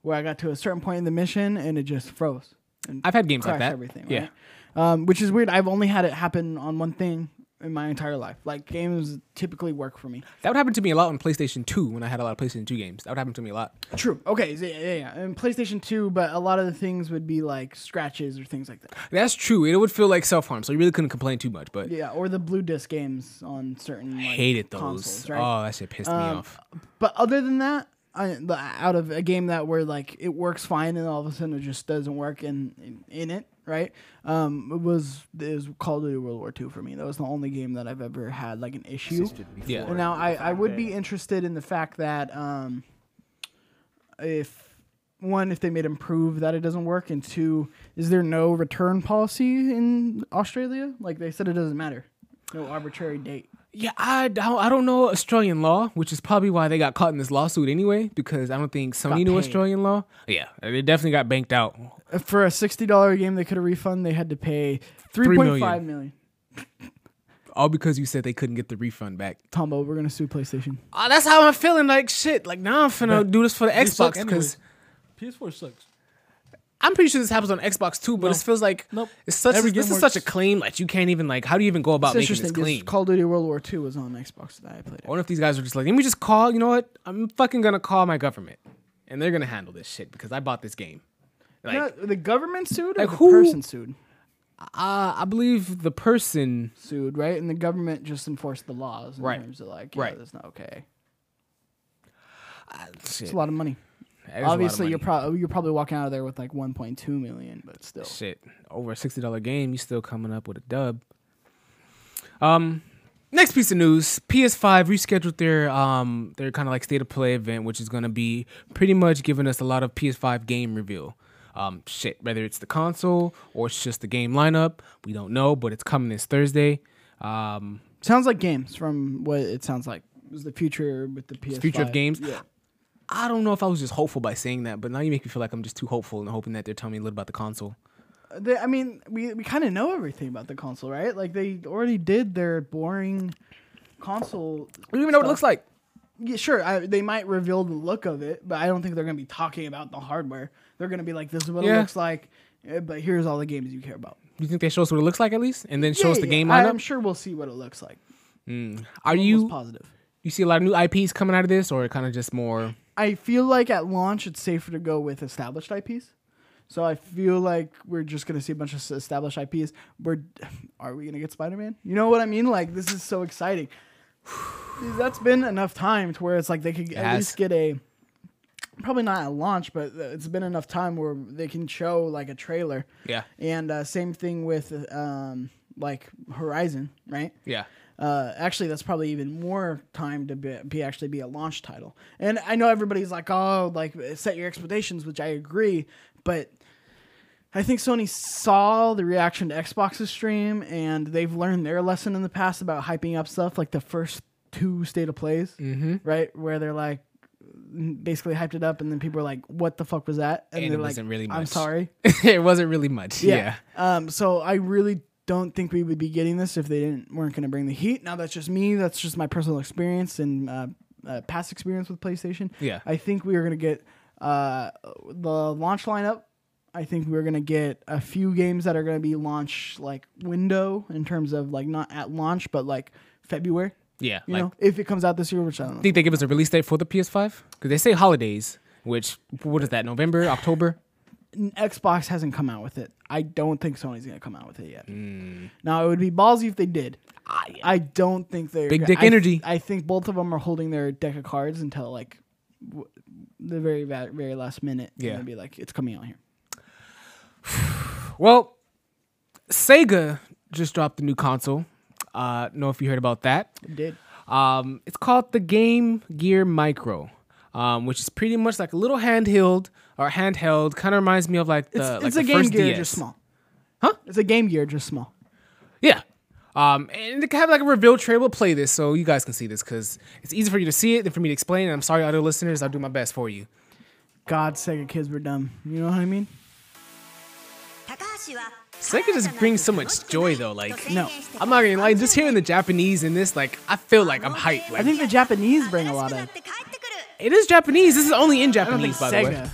Speaker 1: where I got to a certain point in the mission and it just froze. And
Speaker 2: I've had games like that.
Speaker 1: Everything,
Speaker 2: Yeah.
Speaker 1: right? Um, which is weird. I've only had it happen on one thing in my entire life. Like games typically work for me.
Speaker 2: That would happen to me a lot on PlayStation 2 when I had a lot of PlayStation 2 games. That would happen to me a lot.
Speaker 1: True. Okay. Yeah, yeah, yeah. And PlayStation Two, but a lot of the things would be like scratches or things like that.
Speaker 2: That's true. It would feel like self harm, so you really couldn't complain too much. But
Speaker 1: Yeah, or the blue disc games on certain. Like,
Speaker 2: hated those.
Speaker 1: Consoles, right?
Speaker 2: Oh, that shit pissed me
Speaker 1: Um,
Speaker 2: off.
Speaker 1: But other than that, out of a game that where like it works fine and all of a sudden it just doesn't work in in, in it, right? Um, it was it was Call of Duty World War II for me. That was the only game that I've ever had like an issue.
Speaker 2: Yeah.
Speaker 1: And now I, I would be interested in the fact that um, if one, if they made him prove that it doesn't work, and two, is there no return policy in Australia? Like they said, it doesn't matter. No arbitrary date.
Speaker 2: Yeah, I don't, I don't know Australian law, which is probably why they got caught in this lawsuit anyway, because I don't think Sony
Speaker 1: Got
Speaker 2: knew. Australian law. Yeah, they definitely got banked out.
Speaker 1: Uh, For a sixty dollar game, they could have refund. They had to pay three
Speaker 2: Three
Speaker 1: point
Speaker 2: million.
Speaker 1: five million.
Speaker 2: All because you said they couldn't get the refund back.
Speaker 1: Tombo, we're gonna sue PlayStation.
Speaker 2: Uh, that's how I'm feeling. Like shit. Like now I'm finna
Speaker 3: But
Speaker 2: do this for the Xbox because
Speaker 3: PS4 sucks.
Speaker 2: I'm pretty sure this happens on Xbox too. But
Speaker 3: No.
Speaker 2: it feels like
Speaker 3: Nope.
Speaker 2: it's such.
Speaker 3: Every
Speaker 2: this is such a
Speaker 3: works.
Speaker 2: claim. Like you can't even like. How do you even go about
Speaker 1: It's
Speaker 2: making this claim?
Speaker 1: Call of Duty World War II was on Xbox that I played.
Speaker 2: I wonder if these guys are just like, let me just call. You know what? I'm fucking gonna call my government, and they're gonna handle this shit because I bought this game. Like,
Speaker 1: the government sued or
Speaker 2: like
Speaker 1: the
Speaker 2: who-
Speaker 1: person sued?
Speaker 2: uh, I believe the person.
Speaker 1: Sued, right? And the government just enforced the laws in
Speaker 2: Right.
Speaker 1: terms of like, yeah,
Speaker 2: Right.
Speaker 1: that's not okay.
Speaker 2: Shit.
Speaker 1: It's a lot of money.
Speaker 2: That is a lot of
Speaker 1: Obviously, you're probably you're probably walking out of there with like 1.2 million, but still.
Speaker 2: shit over a sixty dollar game. you're still coming up with a dub. Um, next piece of news: PS5 rescheduled their um their kind of like state of play event, which is gonna be pretty much giving us a lot of PS5 game reveal. Um, shit, whether it's the console or it's just the game lineup, we don't know, but it's coming this Thursday. Um,
Speaker 1: Sounds like games from what it sounds like. It was the future with the PS.
Speaker 2: future of games.
Speaker 1: Yeah.
Speaker 2: I don't know if I was just hopeful by saying that, but now you make me feel like I'm just too hopeful and hoping that they're telling me a little about the console.
Speaker 1: They, I mean, we we kind of know everything about the console, right? Like they already did their boring console.
Speaker 2: We don't even know what it looks like.
Speaker 1: Yeah, sure. I, they might reveal the look of it, but I don't think they're going to be talking about the hardware. They're going to be like, "This is what it looks like," eh, but here's all the games you care about.
Speaker 2: Do you think they show us what it looks like at least, and then show us the
Speaker 1: yeah,
Speaker 2: game lineup?
Speaker 1: I'm sure we'll see what it looks like.
Speaker 2: Are
Speaker 1: I'm
Speaker 2: you
Speaker 1: positive?
Speaker 2: You see a lot of new IPs coming out of this, or kind of just more?
Speaker 1: I feel like at launch it's safer to go with established IPs. So I feel like we're just gonna see a bunch of established IPs. We're are we gonna get Spider Man? You know what I mean? Like this is so exciting. That's been enough time to where it's like they could at
Speaker 2: has.
Speaker 1: least get a probably not at launch, but uh, it's been enough time where they can show like a trailer.
Speaker 2: Yeah.
Speaker 1: And uh, same thing with um, like Horizon, right?
Speaker 2: Yeah.
Speaker 1: Uh, actually, that's probably even more time to be, be actually be a launch title. And I know everybody's like, oh, like set your expectations, which I agree, but I think Sony saw the reaction to Xbox's stream, and they've learned their lesson in the past about hyping up stuff like the first two state of plays,
Speaker 2: Mhm.
Speaker 1: right? Where they're like basically hyped it up, and then people are like, "What the fuck was that?"
Speaker 2: And
Speaker 1: they're
Speaker 2: it
Speaker 1: like,
Speaker 2: wasn't really much.
Speaker 1: "I'm sorry."
Speaker 2: it wasn't really much. Yeah.
Speaker 1: Um, so I really don't think we would be getting this if they didn't weren't going to bring the heat. Now that's just me. That's just my personal experience and uh, uh, past experience with PlayStation.
Speaker 2: Yeah.
Speaker 1: I think we are going to get uh, the launch lineup. I think we're going to get a few games that are going to be launch like window in terms of like not at launch, but like February.
Speaker 2: Yeah,
Speaker 1: You
Speaker 2: like-
Speaker 1: know, if it comes out this year, which I don't know.
Speaker 2: Think they give us a release date for the PS5? Because they say holidays, which what is that? November, October?
Speaker 1: Xbox hasn't come out with it. I don't think Sony's gonna come out with it yet.
Speaker 2: Hmm.
Speaker 1: Now it would be ballsy if they did. I don't think they're
Speaker 2: Big dick
Speaker 1: I-
Speaker 2: energy.
Speaker 1: I think both of them are holding their deck of cards until like w- the very va- very last minute. and
Speaker 2: Yeah.
Speaker 1: they'll be like, it's coming out here.
Speaker 2: Well, Sega just dropped a new console. Uh, know if you heard about that?
Speaker 1: It did.
Speaker 2: Um, it's called the Game Gear Micro, um, which is pretty much like a little handheld or handheld. Kind of reminds me of like the
Speaker 1: It's,
Speaker 2: like
Speaker 1: it's
Speaker 2: the
Speaker 1: a Game
Speaker 2: first
Speaker 1: Gear,
Speaker 2: DS.
Speaker 1: just small. Huh? It's a Game Gear, just small.
Speaker 2: Yeah. Um, and they can have like a reveal trailer. We'll play this so you guys can see this because it's easy for you to see it than for me to explain. And I'm sorry, other listeners, I'll do my best for you.
Speaker 1: God, Sega kids were dumb. You know what I mean?
Speaker 2: Sega just brings so much joy though. Like,
Speaker 1: No.
Speaker 2: I'm not gonna lie. Just hearing the Japanese in this, like, I feel like I'm hyped. Like,
Speaker 1: I think the Japanese bring a lot of.
Speaker 2: it is Japanese. This is only in
Speaker 1: I don't think
Speaker 2: Japanese, by the way.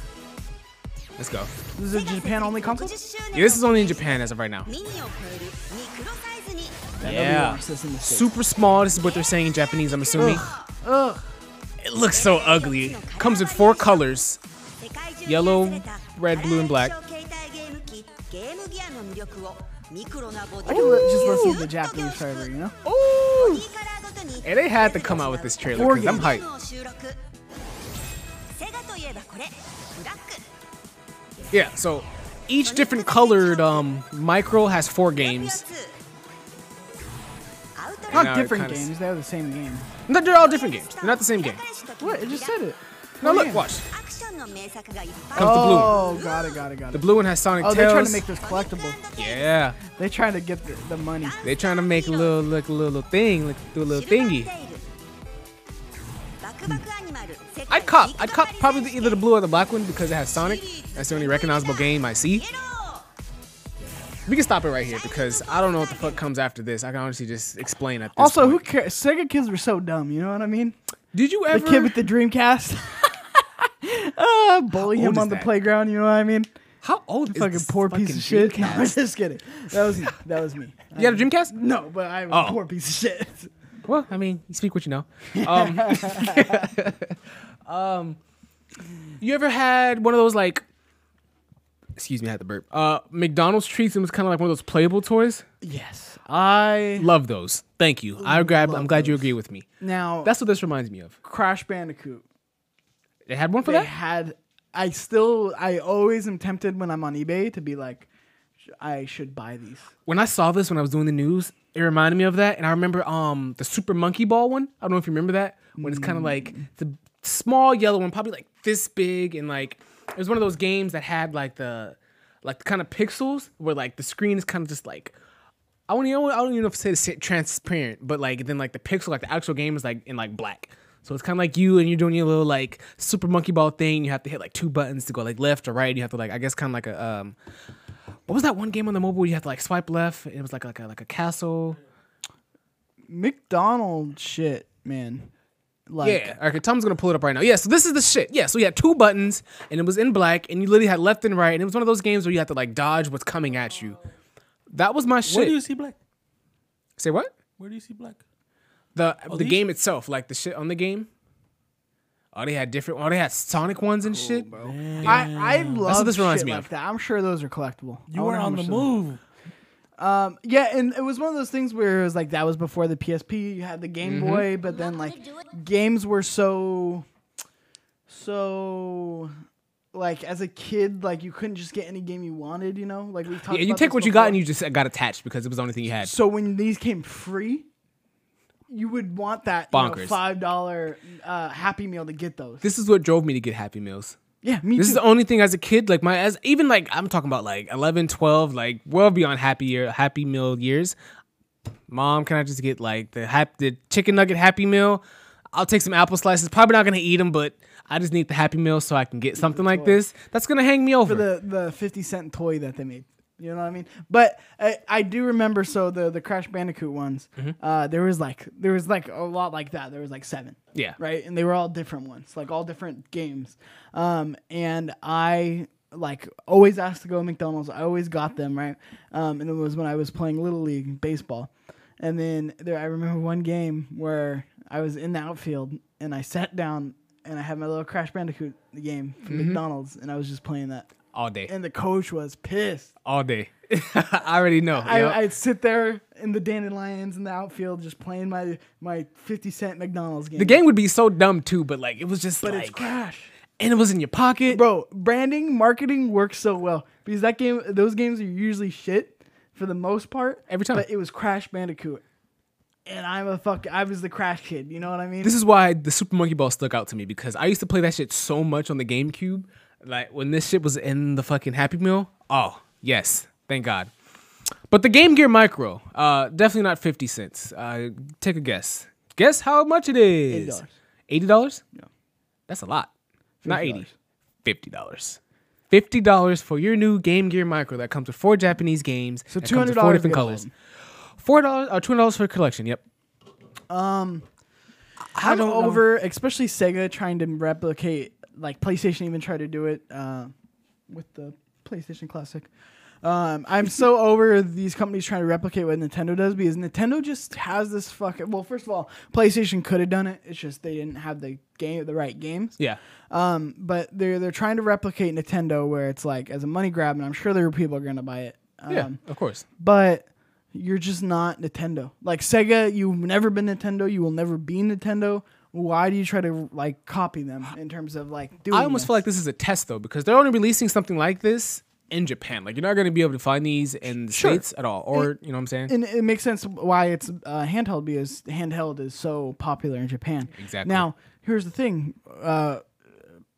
Speaker 1: Sega.
Speaker 2: Let's go.
Speaker 1: This is a Japan only console.
Speaker 2: Yeah, this is only in Japan as of right now. Yeah.
Speaker 1: wants this in the States.
Speaker 2: Super small. This is what they're saying in Japanese. I'm assuming.
Speaker 1: Ugh.
Speaker 2: It looks so ugly. Comes with four colors: yellow, red, blue, and black.
Speaker 1: I can li- just listen to the Japanese trailer, you know?
Speaker 2: Ooh. And they had to come out with this trailer because I'm hyped. Yeah, so each different colored um, micro has four games.
Speaker 1: Not different games, s- they're the same game.
Speaker 2: No, they're all different games. They're not the same game.
Speaker 1: What? I just said it.
Speaker 2: No, oh, look,
Speaker 1: yeah.
Speaker 2: watch.
Speaker 1: oh, got it, got it, got it.
Speaker 2: The blue one has Sonic
Speaker 1: oh,
Speaker 2: Tails.
Speaker 1: they're trying to make this collectible.
Speaker 2: Yeah.
Speaker 1: They're trying to get the, the money.
Speaker 2: They're trying to make a little, like, a little thing, like, do a little thingy. I'd cop. I'd cop probably either the blue or the black one because it has Sonic. That's the only recognizable game I see. We can stop it right here because I don't know what the fuck comes after this. I can honestly just explain at
Speaker 1: Also,
Speaker 2: point.
Speaker 1: who cares? Sega kids were so dumb. You know what I mean?
Speaker 2: Did you ever?
Speaker 1: The kid with the Dreamcast. uh, bully him on the
Speaker 2: that?
Speaker 1: playground. You know what I mean?
Speaker 2: How old?
Speaker 1: Fucking poor
Speaker 2: fucking piece
Speaker 1: of shit. No, I'm just kidding. That was that was me.
Speaker 2: You got a Dreamcast?
Speaker 1: No, but I'm
Speaker 2: oh.
Speaker 1: a poor piece of shit.
Speaker 2: Well, I mean, speak what you know. Um, um, you ever had one of those like? Excuse me, I had to burp. Uh, McDonald's treats. And it was kind of like one of those playable toys.
Speaker 1: Yes, I
Speaker 2: Love those. Thank you. I grabbed. I'm glad you agree with me.
Speaker 1: now
Speaker 2: That's what this reminds me of.
Speaker 1: Crash Bandicoot.
Speaker 2: They had one for
Speaker 1: They
Speaker 2: that.
Speaker 1: had. I still. I always am tempted when I'm on eBay to be like, I should buy these.
Speaker 2: When I saw this when I was doing the news, it reminded me of that. And I remember um the Super Monkey Ball one. I don't know if you remember that. When it's kind of like the small yellow one, probably like this big, and like it was one of those games that had like the like the kind of pixels where like the screen is kind of just like I don't even I don't even know if it's transparent, but like then like the pixel, like the actual game is like in like black. So it's kind of like you and you're doing your little like Super Monkey Ball thing. You have to hit like two buttons to go like left or right. You have to like I guess kind of like a um what was that one game on the mobile where you have to like swipe left? It was like like a like a castle.
Speaker 1: McDonald's shit, man. Like,
Speaker 2: yeah. Okay, Tom's gonna pull it up right now. Yeah, so this is the shit. Yeah, so you had two buttons and it was in black and you literally had left and right and it was one of those games where you had to like dodge what's coming at you. That was my shit.
Speaker 3: Where do you see black?
Speaker 2: Say what?
Speaker 3: Where do you see black?
Speaker 2: The
Speaker 3: Oh,
Speaker 2: the
Speaker 3: these?
Speaker 2: game itself, like the shit on the game. Oh, they had different. Oh, they had Sonic ones and shit.
Speaker 1: I I love
Speaker 2: what this reminds
Speaker 1: shit
Speaker 2: me
Speaker 1: like
Speaker 2: of.
Speaker 1: that. I'm sure those are collectible.
Speaker 3: You were
Speaker 1: wonder how
Speaker 3: on the
Speaker 1: much those-
Speaker 3: move.
Speaker 1: Um, yeah, and it was one of those things where it was like that was before the PSP. You had the Game
Speaker 2: Mm-hmm.
Speaker 1: Boy, but then like games were so, so, like as a kid, like you couldn't just get any game you wanted. You know, like we talked.
Speaker 2: Yeah, you take
Speaker 1: this
Speaker 2: what you got and you just got attached because it was the only thing you had.
Speaker 1: So when these came free, you would want that you know, five dollar uh, Happy Meal to get those.
Speaker 2: This is what drove me to get Happy Meals.
Speaker 1: Yeah, me
Speaker 2: This
Speaker 1: too.
Speaker 2: is the only thing as a kid, like my as even like I'm talking about like 11, 12, like well beyond happy year, happy meal years. Mom, can I just get like the hap- the chicken nugget happy meal? I'll take some apple slices. Probably not gonna eat them, but I just need the happy meal so I can get something like this. That's gonna hang me over.
Speaker 1: for the the 50 cent toy that they made. You know what I mean? But I, I do remember so the the Crash Bandicoot ones.
Speaker 2: Mm-hmm.
Speaker 1: Uh, there was like there was like a lot like that. There was like seven.
Speaker 2: Yeah.
Speaker 1: Right, and they were all different ones, like all different games. Um, and I like always asked to go to McDonald's. I always got them right. Um, and it was when I was playing little league baseball. And then there, I remember one game where I was in the outfield and I sat down and I had my little Crash Bandicoot game from
Speaker 2: Mm-hmm.
Speaker 1: McDonald's and I was just playing that
Speaker 2: all day,
Speaker 1: and the coach was pissed.
Speaker 2: all day. I already know.
Speaker 1: I,
Speaker 2: Yup.
Speaker 1: I'd sit there in the dandelions in the outfield, just playing my my fifty cent McDonald's game.
Speaker 2: the game would be so dumb too, but like it was just
Speaker 1: but
Speaker 2: like,
Speaker 1: it's Crash,
Speaker 2: and it was in your pocket.
Speaker 1: bro. Branding, marketing works so well because that game, those games are usually shit for the most part.
Speaker 2: Every time.
Speaker 1: but it was Crash Bandicoot, and I'm a fuck. I was the Crash kid. You know what I mean?
Speaker 2: This is why the Super Monkey Ball stuck out to me because I used to play that shit so much on the GameCube. Like when this shit was in the fucking Happy Meal. Oh yes, thank God. But the Game Gear Micro, uh, definitely not fifty cents. Uh, take a guess. Guess how much it is?
Speaker 1: $80.
Speaker 2: Eighty dollars?
Speaker 1: Yeah.
Speaker 2: That's a lot. Not
Speaker 1: $50.
Speaker 2: eighty. Fifty dollars. Fifty dollars for your new Game Gear Micro that comes with four Japanese games.
Speaker 1: So two
Speaker 2: comes four different colors. Four dollars or two hundred dollars for a collection. Yep.
Speaker 1: Um, I'm
Speaker 2: don't know.
Speaker 1: over, especially Sega trying to replicate, like PlayStation even tried to do it uh, with the PlayStation Classic. Um, I'm so over these companies trying to replicate what Nintendo does because Nintendo just has this fucking. Well, first of all, PlayStation could have done it. It's just they didn't have the game, the right games.
Speaker 2: Yeah.
Speaker 1: Um, but they're they're trying to replicate Nintendo where it's like as a money grab, and I'm sure there are people are gonna buy it. Um,
Speaker 2: Yeah. Of course.
Speaker 1: but you're just not Nintendo. Like Sega, you've never been Nintendo. You will never be Nintendo. Why do you try to like copy them in terms of like doing?
Speaker 2: I almost
Speaker 1: this?
Speaker 2: feel like this is a test though, because they're only releasing something like this in Japan. Like you're not gonna be able to find these in the
Speaker 1: Sure.
Speaker 2: states at all, or you know what I'm saying?
Speaker 1: and it makes sense why it's uh, handheld because handheld is so popular in Japan.
Speaker 2: Exactly.
Speaker 1: Now, here's the thing: uh,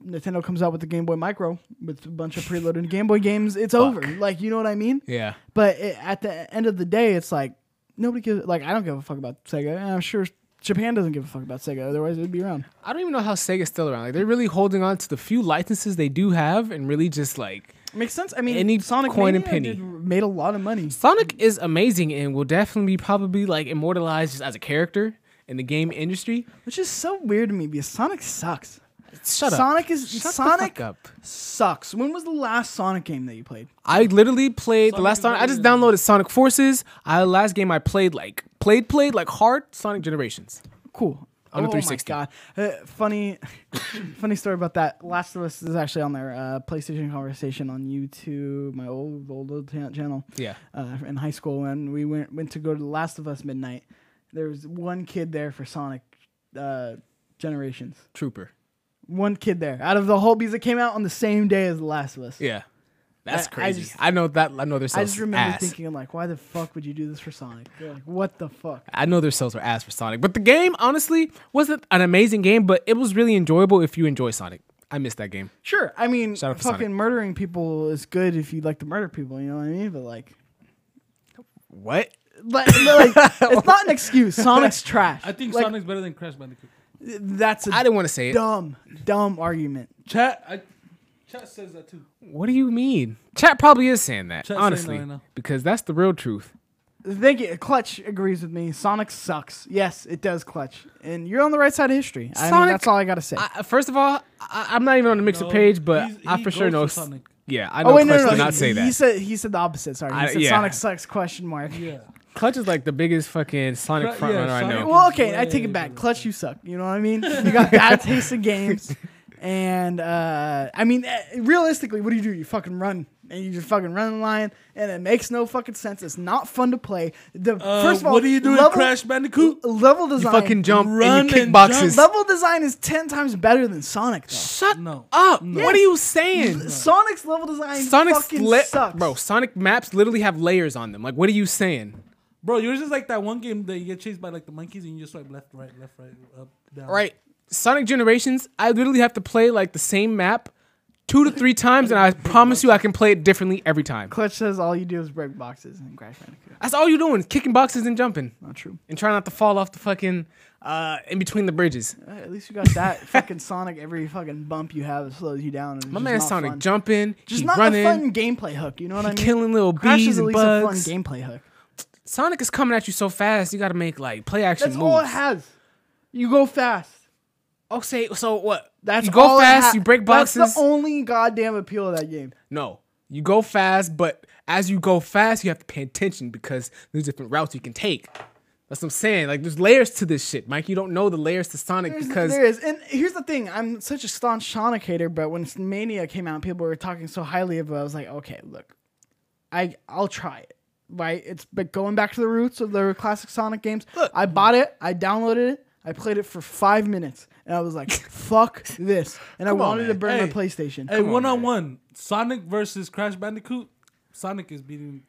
Speaker 1: Nintendo comes out with the Game Boy Micro with a bunch of preloaded Game Boy games, it's over. Like, you know what I mean?
Speaker 2: Yeah.
Speaker 1: But it, at the end of the day, it's like nobody gives. Like, I don't give a fuck about Sega, and I'm sure Japan doesn't give a fuck about Sega. Otherwise, it'd be around.
Speaker 2: I don't even know how Sega's still around. Like they're really holding on to the few licenses they do have and really just like
Speaker 1: Makes sense. I mean,
Speaker 2: Any
Speaker 1: Sonic
Speaker 2: coin and penny.
Speaker 1: did- made a lot of money.
Speaker 2: Sonic is amazing and will definitely be probably like immortalized just as a character in the game industry.
Speaker 1: Which is so weird to me because Sonic sucks.
Speaker 2: Shut up.
Speaker 1: Sonic is
Speaker 2: Shut the
Speaker 1: Sonic
Speaker 2: fuck up.
Speaker 1: sucks. When was the last Sonic game that you played?
Speaker 2: I literally played the last
Speaker 3: is
Speaker 2: Sonic. I just downloaded Sonic Forces. I last game I played like played played like hard Sonic Generations.
Speaker 1: Cool.
Speaker 2: On the
Speaker 1: oh
Speaker 2: 360.
Speaker 1: my god! Uh, funny, funny story about that. Last of Us is actually on their uh, PlayStation conversation on YouTube, my old old, old ta- channel.
Speaker 2: Yeah.
Speaker 1: Uh, in high school, when we went went to go to The Last of Us midnight, there was one kid there for Sonic uh, Generations.
Speaker 2: Trooper.
Speaker 1: One kid there out of the whole because it came out on the same day as The Last of Us.
Speaker 2: Yeah. That's
Speaker 1: I- I
Speaker 2: crazy. I,
Speaker 1: just-
Speaker 2: know that I know their
Speaker 1: I just remember
Speaker 2: ass.
Speaker 1: thinking, I'm like, why the fuck would you do this for Sonic? They're like, what the fuck?
Speaker 2: I know their sales were ass for Sonic. But the game, honestly, wasn't an amazing game, but it was really enjoyable if you enjoy Sonic. I missed that game.
Speaker 1: Sure, I mean,
Speaker 2: Shout
Speaker 1: fucking
Speaker 2: Sonic.
Speaker 1: murdering people is good if you like to murder people. You know what I mean? But like,
Speaker 2: What?
Speaker 1: but, like it's not an excuse. Sonic's trash.
Speaker 3: I think
Speaker 1: Like,
Speaker 3: Sonic's better than Crash Bandicoot.
Speaker 1: That's a
Speaker 2: I didn't want to say it.
Speaker 1: dumb, dumb argument.
Speaker 3: Chat, I, chat says that too.
Speaker 2: What do you mean? Chat probably is saying that,
Speaker 3: Chat's saying
Speaker 2: honestly,
Speaker 3: that right now.
Speaker 2: because that's the real truth.
Speaker 1: Thank you. Clutch agrees with me. Sonic sucks. Yes, it does. Clutch, and you're on the right side of history. I mean,
Speaker 2: Sonic-
Speaker 1: that's all I gotta say.
Speaker 2: I, first of all, I, I'm not even on the mixer
Speaker 3: No,
Speaker 2: page, but
Speaker 3: he's-
Speaker 2: I
Speaker 3: he
Speaker 2: for sure
Speaker 3: goes
Speaker 2: know.
Speaker 3: for
Speaker 2: s-
Speaker 3: Sonic.
Speaker 2: Yeah, I oh, know
Speaker 1: oh wait, no,
Speaker 2: Clutch
Speaker 1: no, no.
Speaker 2: did not
Speaker 1: he,
Speaker 2: say
Speaker 1: he
Speaker 2: that.
Speaker 1: said he said the opposite. Sorry, he
Speaker 2: I-
Speaker 1: said
Speaker 2: yeah.
Speaker 1: Sonic sucks? Question mark.
Speaker 3: Yeah.
Speaker 2: Clutch is like the biggest fucking Sonic
Speaker 3: Cra-
Speaker 2: front
Speaker 3: yeah,
Speaker 2: runner I
Speaker 3: Sonic
Speaker 2: know.
Speaker 1: Well, okay, I take it back. Clutch, you suck. You know what I mean? You got bad taste in games, and uh, I mean, eh, realistically, what do you do? You fucking run, and you just fucking run the line, and it makes no fucking sense. It's not fun to play. The
Speaker 3: Uh,
Speaker 1: first of all,
Speaker 3: what do you do in
Speaker 1: level,
Speaker 3: Crash Bandicoot?
Speaker 1: Level design, You
Speaker 2: fucking jump
Speaker 3: run
Speaker 2: and you kick
Speaker 3: and
Speaker 2: boxes.
Speaker 1: Level design is ten times better than Sonic. Though.
Speaker 2: Shut
Speaker 3: No.
Speaker 2: up!
Speaker 3: No.
Speaker 2: What are you saying?
Speaker 1: Sonic's level design
Speaker 2: Sonic's
Speaker 1: fucking
Speaker 2: li-
Speaker 1: sucks,
Speaker 2: bro. Sonic maps literally have layers on them. Like, what are you saying?
Speaker 3: Bro, yours is like that one game that you get chased by like the monkeys and you just swipe left, right, left, right, up, down.
Speaker 2: Right. Sonic Generations, I literally have to play like the same map two to three times, and I promise you I can play it differently every time.
Speaker 1: Clutch says all you do is break boxes and Crash Bandicoot.
Speaker 2: That's all you're doing, kicking boxes and jumping.
Speaker 1: Not true.
Speaker 2: And trying not to fall off the fucking uh in between the bridges.
Speaker 1: Uh, at least you got that fucking Sonic. Every fucking bump you have slows you down. And it's
Speaker 2: My
Speaker 1: just
Speaker 2: man
Speaker 1: not
Speaker 2: Sonic
Speaker 1: fun.
Speaker 2: jumping,
Speaker 1: Just
Speaker 2: he
Speaker 1: not
Speaker 2: running,
Speaker 1: a fun gameplay hook. You know what I mean?
Speaker 2: killing little
Speaker 1: Crash
Speaker 2: bees
Speaker 1: is at
Speaker 2: and
Speaker 1: least
Speaker 2: bugs.
Speaker 1: a fun gameplay hook.
Speaker 2: Sonic is coming at you so fast, you gotta make like play action
Speaker 1: That's
Speaker 2: moves.
Speaker 1: all it has. You go fast.
Speaker 2: Oh, say so what?
Speaker 1: That's
Speaker 2: you go fast, you break boxes.
Speaker 1: That's the only goddamn appeal of that game.
Speaker 2: No, you go fast, but as you go fast, you have to pay attention because there's different routes you can take. That's what I'm saying. Like there's layers to this shit, Mike. You don't know the layers to Sonic
Speaker 1: There's-
Speaker 2: because
Speaker 1: there is, and here's the thing: I'm such a staunch Sonic hater, but when Mania came out, people were talking so highly of it. I was like, okay, look, I I'll try it. Right? It's but going back to the roots of the classic Sonic games. I bought it, I downloaded it, I played it for five minutes, and I was like, fuck this, and I
Speaker 2: Come on,
Speaker 1: wanted to
Speaker 2: man.
Speaker 1: burn
Speaker 3: Hey,
Speaker 1: my PlayStation.
Speaker 3: Hey,
Speaker 2: Come on,
Speaker 3: one on one, Sonic versus Crash Bandicoot. Sonic is beating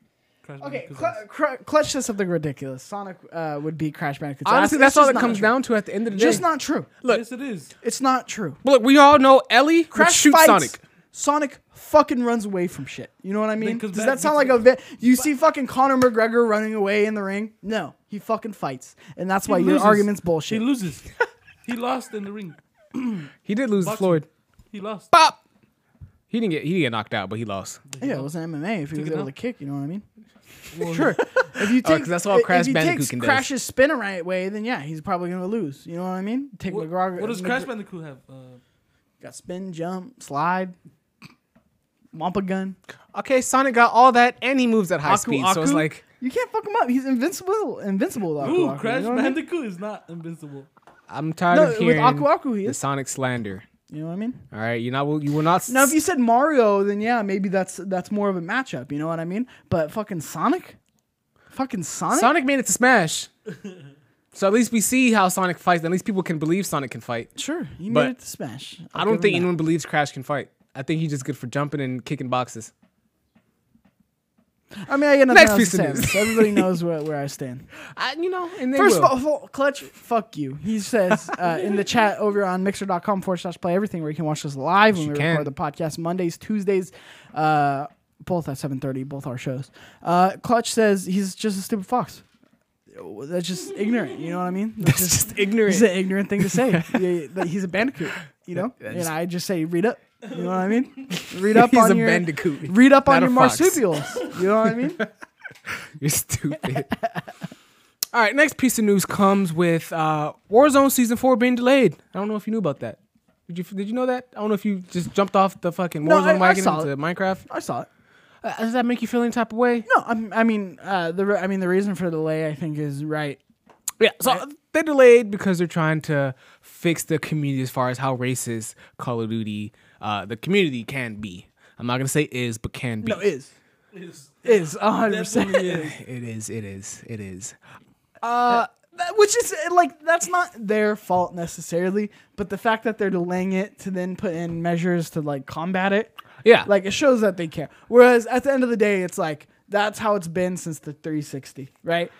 Speaker 3: Crash
Speaker 1: Okay,
Speaker 3: Bandicoot.
Speaker 1: Cl- Cr- Clutch says something ridiculous. Sonic uh, would be Crash Bandicoot.
Speaker 2: honestly, that's all it comes down to at the end of the day.
Speaker 1: Just not true.
Speaker 2: Look,
Speaker 3: yes, it is.
Speaker 1: It's not true.
Speaker 2: look, we all know Ellie
Speaker 1: Crash
Speaker 2: would shoot
Speaker 1: fights.
Speaker 2: Sonic.
Speaker 1: Sonic fucking runs away from shit. You know what I mean?
Speaker 3: Because
Speaker 1: Does
Speaker 3: that-
Speaker 1: that sound like a vi- you see fucking Conor McGregor running away in the ring? No, he fucking fights, and that's why
Speaker 3: He
Speaker 1: your
Speaker 3: loses.
Speaker 1: argument's bullshit.
Speaker 3: He loses. he lost in the ring.
Speaker 2: He did lose to
Speaker 3: Boxing.
Speaker 2: Floyd.
Speaker 3: He lost.
Speaker 2: Pop. He didn't get he didn't get knocked out, but he lost.
Speaker 1: yeah, it wasn't MMA if he was
Speaker 3: it
Speaker 1: able
Speaker 3: out.
Speaker 1: to kick. You know what I mean? sure. If you
Speaker 2: Oh,
Speaker 1: take
Speaker 2: 'cause that's all
Speaker 1: if
Speaker 2: Crash
Speaker 1: he
Speaker 2: Bandicoot
Speaker 1: takes
Speaker 2: can do.
Speaker 1: Crash's spin a right way, then yeah, he's probably gonna lose. You know what I mean? Take
Speaker 3: What,
Speaker 1: McGregor.
Speaker 3: what does
Speaker 1: McGr-
Speaker 3: Crash Bandicoot have? Uh,
Speaker 1: got spin, jump, slide, Wumpa gun.
Speaker 2: Okay, Sonic got all that, and he moves at high
Speaker 1: Aku
Speaker 2: speed. So it's like
Speaker 1: You can't fuck him up. He's invincible. Invincible. Aku
Speaker 3: ooh,
Speaker 1: Aku,
Speaker 3: Crash
Speaker 1: you know what I mean?
Speaker 3: Bandicoot is not invincible.
Speaker 2: I'm tired
Speaker 1: No,
Speaker 2: of
Speaker 1: with
Speaker 2: hearing
Speaker 1: Aku Aku he
Speaker 2: the. Sonic slander.
Speaker 1: You know what I mean?
Speaker 2: All right, you not you will not.
Speaker 1: Now, if you said Mario, then yeah, maybe that's that's more of a matchup. You know what I mean? But fucking Sonic, fucking Sonic.
Speaker 2: Sonic made it to Smash. so at least we see how Sonic fights. At least people can believe Sonic can fight.
Speaker 1: Sure, he
Speaker 2: But
Speaker 1: made it to Smash. I'll
Speaker 2: I don't think
Speaker 1: that.
Speaker 2: anyone believes Crash can fight. I think he's just good for jumping and kicking boxes.
Speaker 1: I mean, I get nothing
Speaker 2: Next piece of news.
Speaker 1: So everybody knows where, where I stand.
Speaker 2: I, you know, and they
Speaker 1: First
Speaker 2: will.
Speaker 1: of all, Clutch, fuck you. He says uh, in the chat over on mixer.com forward slash play everything where you can watch us live when we
Speaker 2: can.
Speaker 1: record the podcast Mondays, Tuesdays, uh, both at 7.30, both our shows. Uh, Clutch says he's just a stupid fox. That's just ignorant. You know what I mean?
Speaker 2: That's just ignorant.
Speaker 1: It's an ignorant thing to say. He's a bandicoot. You know,
Speaker 2: That's
Speaker 1: and I just say read up. You know what I mean? Read up
Speaker 2: He's
Speaker 1: on
Speaker 2: a
Speaker 1: your
Speaker 2: bandicoot,
Speaker 1: Read up on your
Speaker 2: fox.
Speaker 1: marsupials. You know what I mean?
Speaker 2: You're stupid. All right, next piece of news comes with uh, Warzone season four being delayed. I don't know if you knew about that. Did you Did you know that? I don't know if you just jumped off the fucking
Speaker 1: No,
Speaker 2: Warzone
Speaker 1: I- I
Speaker 2: wagon
Speaker 1: saw
Speaker 2: into
Speaker 1: it.
Speaker 2: Minecraft.
Speaker 1: I saw it.
Speaker 2: Uh, does that make you feel any type of way?
Speaker 1: No, I'm, I mean uh, the re- I mean the reason for the delay I think is right.
Speaker 2: Yeah, so they're delayed because they're trying to fix the community as far as how racist Call of Duty, uh, the community can be. I'm not gonna say is, but can be.
Speaker 1: No, is
Speaker 3: Is
Speaker 1: is hundred percent.
Speaker 3: is.
Speaker 2: It is. It is. It is.
Speaker 1: Uh, that- which is uh, like that's not their fault necessarily, but the fact that they're delaying it to then put in measures to like combat it,
Speaker 2: Yeah.
Speaker 1: like it shows that they care. Whereas at the end of the day, it's like that's how it's been since the 360, right?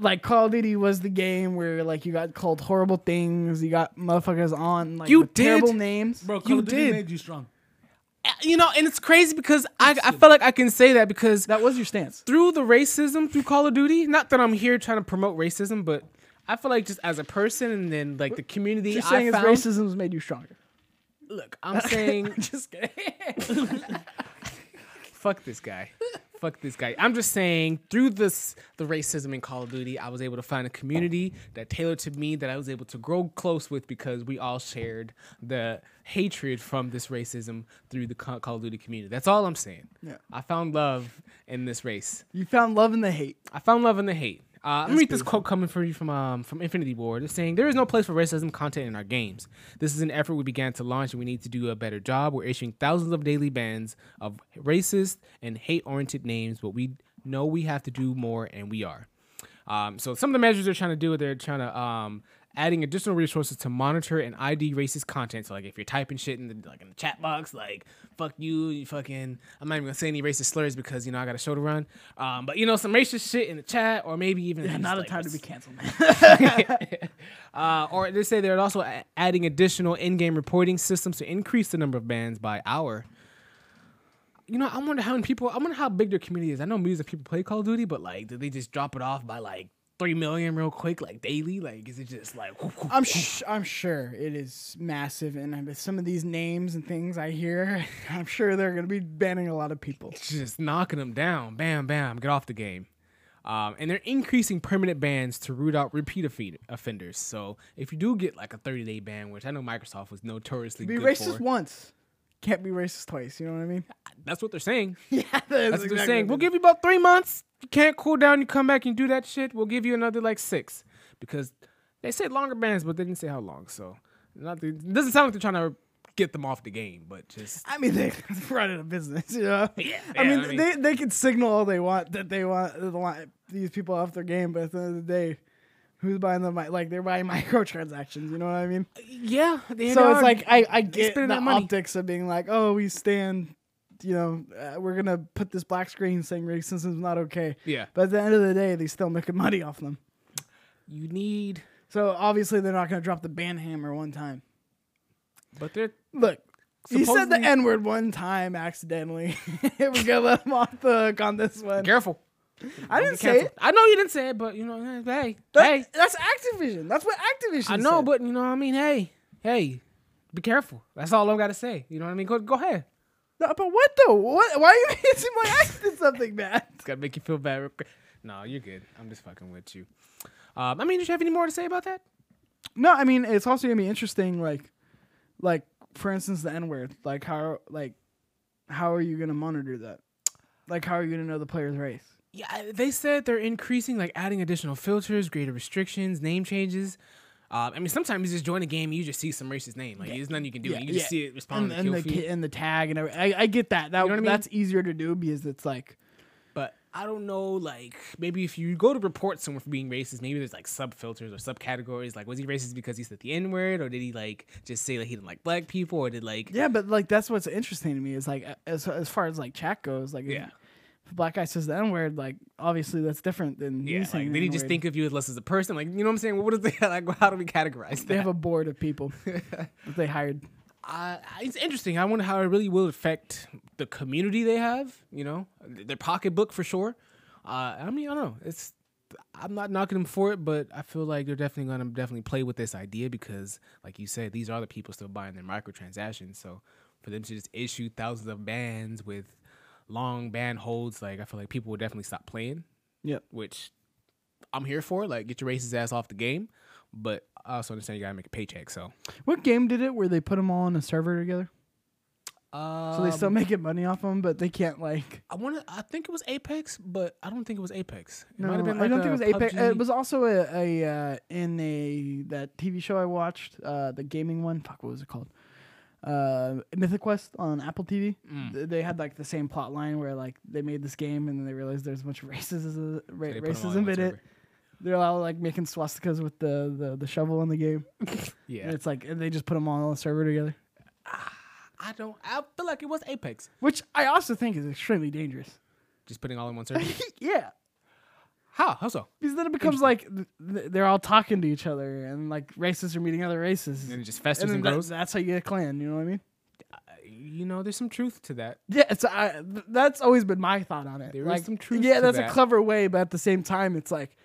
Speaker 1: Like Call of Duty was the game where like you got called horrible things, you got motherfuckers on like
Speaker 2: You
Speaker 1: with terrible names.
Speaker 3: Bro, Call
Speaker 2: You
Speaker 3: of Duty
Speaker 2: did.
Speaker 3: made you strong.
Speaker 2: Uh, you know, and it's crazy because I, I feel like I can say that because
Speaker 1: That was your stance.
Speaker 2: through the racism through Call of Duty, not that I'm here trying to promote racism, but I feel like just as a person and then like the community
Speaker 1: What you're
Speaker 2: I
Speaker 1: saying is
Speaker 2: found.
Speaker 1: racism's made you stronger.
Speaker 2: Look, I'm saying
Speaker 1: Just kidding.
Speaker 2: fuck this guy. Fuck this guy. I'm just saying through this the racism in Call of Duty, I was able to find a community that tailored to me that I was able to grow close with because we all shared the hatred from this racism through the Call of Duty community. That's all I'm saying.
Speaker 1: Yeah.
Speaker 2: I found love in this race.
Speaker 1: you found love in the hate.
Speaker 2: I found love in the hate. Uh, let me read this quote coming for you from um, from Infinity Ward. It's saying there is no place for racism content in our games. This is an effort we began to launch, and we need to do a better job. We're issuing thousands of daily bans of racist and hate-oriented names, but we know we have to do more, and we are. Um, so some of the measures they're trying to do, they're trying to um, adding additional resources to monitor and ID racist content. So like if you're typing shit in the like in the chat box, like fuck you, you fucking I'm not even gonna say any racist slurs because you know I got a show to run. Um, but you know some racist shit in the chat or maybe even
Speaker 1: Yeah, not a time to be canceled, man.
Speaker 2: uh, or they say they're also adding additional in-game reporting systems to increase the number of bans by hour. You know, I wonder how many people. I wonder how big their community is. I know millions of people play Call of Duty, but like, do they just drop it off by like three million real quick, like daily? Like, is it just like?
Speaker 1: I'm sh- I'm sure it is massive, and some of these names and things I hear, I'm sure they're gonna be banning a lot of people.
Speaker 2: just knocking them down. Bam, bam, get off the game. Um, and they're increasing permanent bans to root out repeat offend- offenders. So if you do get like a 30 day ban, which I know Microsoft was notoriously
Speaker 1: Be racist
Speaker 2: for,
Speaker 1: once, can't be racist twice. You know what I mean?
Speaker 2: that's what they're saying.
Speaker 1: Yeah,
Speaker 2: That's what they're saying. We'll give you about three months. You can't cool down. You come back and do that shit. We'll give you another like six because they said longer bans, but they didn't say how long. So not it doesn't sound like they're trying to get them off the game, but just
Speaker 1: I mean, they're running a business, you know.
Speaker 2: Yeah,
Speaker 1: I
Speaker 2: yeah,
Speaker 1: mean,
Speaker 2: I mean-
Speaker 1: they they can signal all they want that they want the these people off their game, but at the end of the day, who's buying them? Like they're buying microtransactions. You know what I mean?
Speaker 2: yeah.
Speaker 1: so it's like I I get the
Speaker 2: spending that money.
Speaker 1: optics of being like, oh, we stand. You know, uh, we're gonna put this black screen saying racism is not okay.
Speaker 2: Yeah.
Speaker 1: But at the end of the day, they still making money off them.
Speaker 2: you need,
Speaker 1: So obviously, they're not gonna drop the ban hammer one time.
Speaker 2: but they're
Speaker 1: Look, he said the N word one time accidentally. We're gonna let him off the hook on this one.
Speaker 2: careful.
Speaker 1: I didn't say it.
Speaker 2: I know you didn't say it, but you know, hey,
Speaker 1: That-
Speaker 2: hey,
Speaker 1: that's Activision. That's what Activision.
Speaker 2: I know,
Speaker 1: said.
Speaker 2: but you know, what I mean, hey, hey, be careful. That's all I've got to say. You know what I mean? Go, go ahead.
Speaker 1: No, but what though? What? Why are you making my seem like something bad?
Speaker 2: It's gotta make you feel bad. real quick. No, you're good. I'm just fucking with you. Um, I mean, did you have any more to say about that?
Speaker 1: No, I mean it's also gonna be interesting. Like, like for instance, the N word. Like how like how are you gonna monitor that? Like how are you gonna know the player's race?
Speaker 2: Yeah, they said they're increasing, like adding additional filters, greater restrictions, name changes. Uh, I mean, sometimes you just join a game, and you just see some racist name. Like, there's nothing you can do. you just see it respond
Speaker 1: and,
Speaker 2: to the
Speaker 1: and
Speaker 2: kill
Speaker 1: the ki- and the tag and everything. I, I get that. That
Speaker 2: You know I mean?
Speaker 1: that's easier to do because it's like
Speaker 2: But I don't know, like maybe if you go to report someone for being racist, maybe there's like sub filters or subcategories. Like, was he racist because he said the N word, or did he like just say like he didn't like black people, or did like
Speaker 1: Yeah, but like that's what's interesting to me is like as as far as like chat goes, like
Speaker 2: Yeah.
Speaker 1: If a black guy says the N word, like obviously that's different than
Speaker 2: Yeah,
Speaker 1: the
Speaker 2: did he just think of you as less as a person? Like, you know what I'm saying? What is they like? How do we categorize that?
Speaker 1: they have a board of people that they hired.
Speaker 2: uh, it's interesting. I wonder how it really will affect the community they have. You know, their pocketbook for sure. Uh, I mean, I don't know. It's I'm not knocking them for it, but I feel like they're definitely gonna definitely play with this idea because, like you said, these are the people still buying their microtransactions. So for them to just issue thousands of bans with long ban holds, like I feel like people will definitely stop playing.
Speaker 1: Yep.
Speaker 2: Which I'm here for. Like, get your racist ass off the game. But I also understand you gotta make a paycheck. So
Speaker 1: What game did it where they put them all on a server together? so they still
Speaker 2: Um,
Speaker 1: making money off them, but they can't like.
Speaker 2: I want to. I think it was Apex, but I don't think it was Apex. It
Speaker 1: No,
Speaker 2: might have been.
Speaker 1: I don't think it was Apex.
Speaker 2: PUBG.
Speaker 1: It was also a, a uh, in a that TV show I watched, uh, the gaming one. Fuck, what was it called? Uh, Mythic Quest on Apple TV.
Speaker 2: Mm.
Speaker 1: Th- They had like the same plot line where like they made this game and then they realized there's a bunch of racism, ra-
Speaker 2: they put 'em all in
Speaker 1: racism in it. They're all like making swastikas with the, the, the shovel in the game.
Speaker 2: Yeah.
Speaker 1: And it's like and they just put them all on the server together,
Speaker 2: I don't. I feel like it was Apex.
Speaker 1: which I also think is extremely dangerous.
Speaker 2: Just putting all in one server.
Speaker 1: yeah,
Speaker 2: How? How so?
Speaker 1: because then it becomes like th- th- they're all talking to each other and like races are meeting other races.
Speaker 2: And it just festers
Speaker 1: then
Speaker 2: and
Speaker 1: that-
Speaker 2: grows.
Speaker 1: that's how you get a clan. You know what I mean?
Speaker 2: You know, there's some truth to that.
Speaker 1: Yeah, it's I, th- that's always been my thought on it.
Speaker 2: There is
Speaker 1: like,
Speaker 2: some truth to that.
Speaker 1: Yeah, that's
Speaker 2: that.
Speaker 1: a clever way, but at the same time, it's like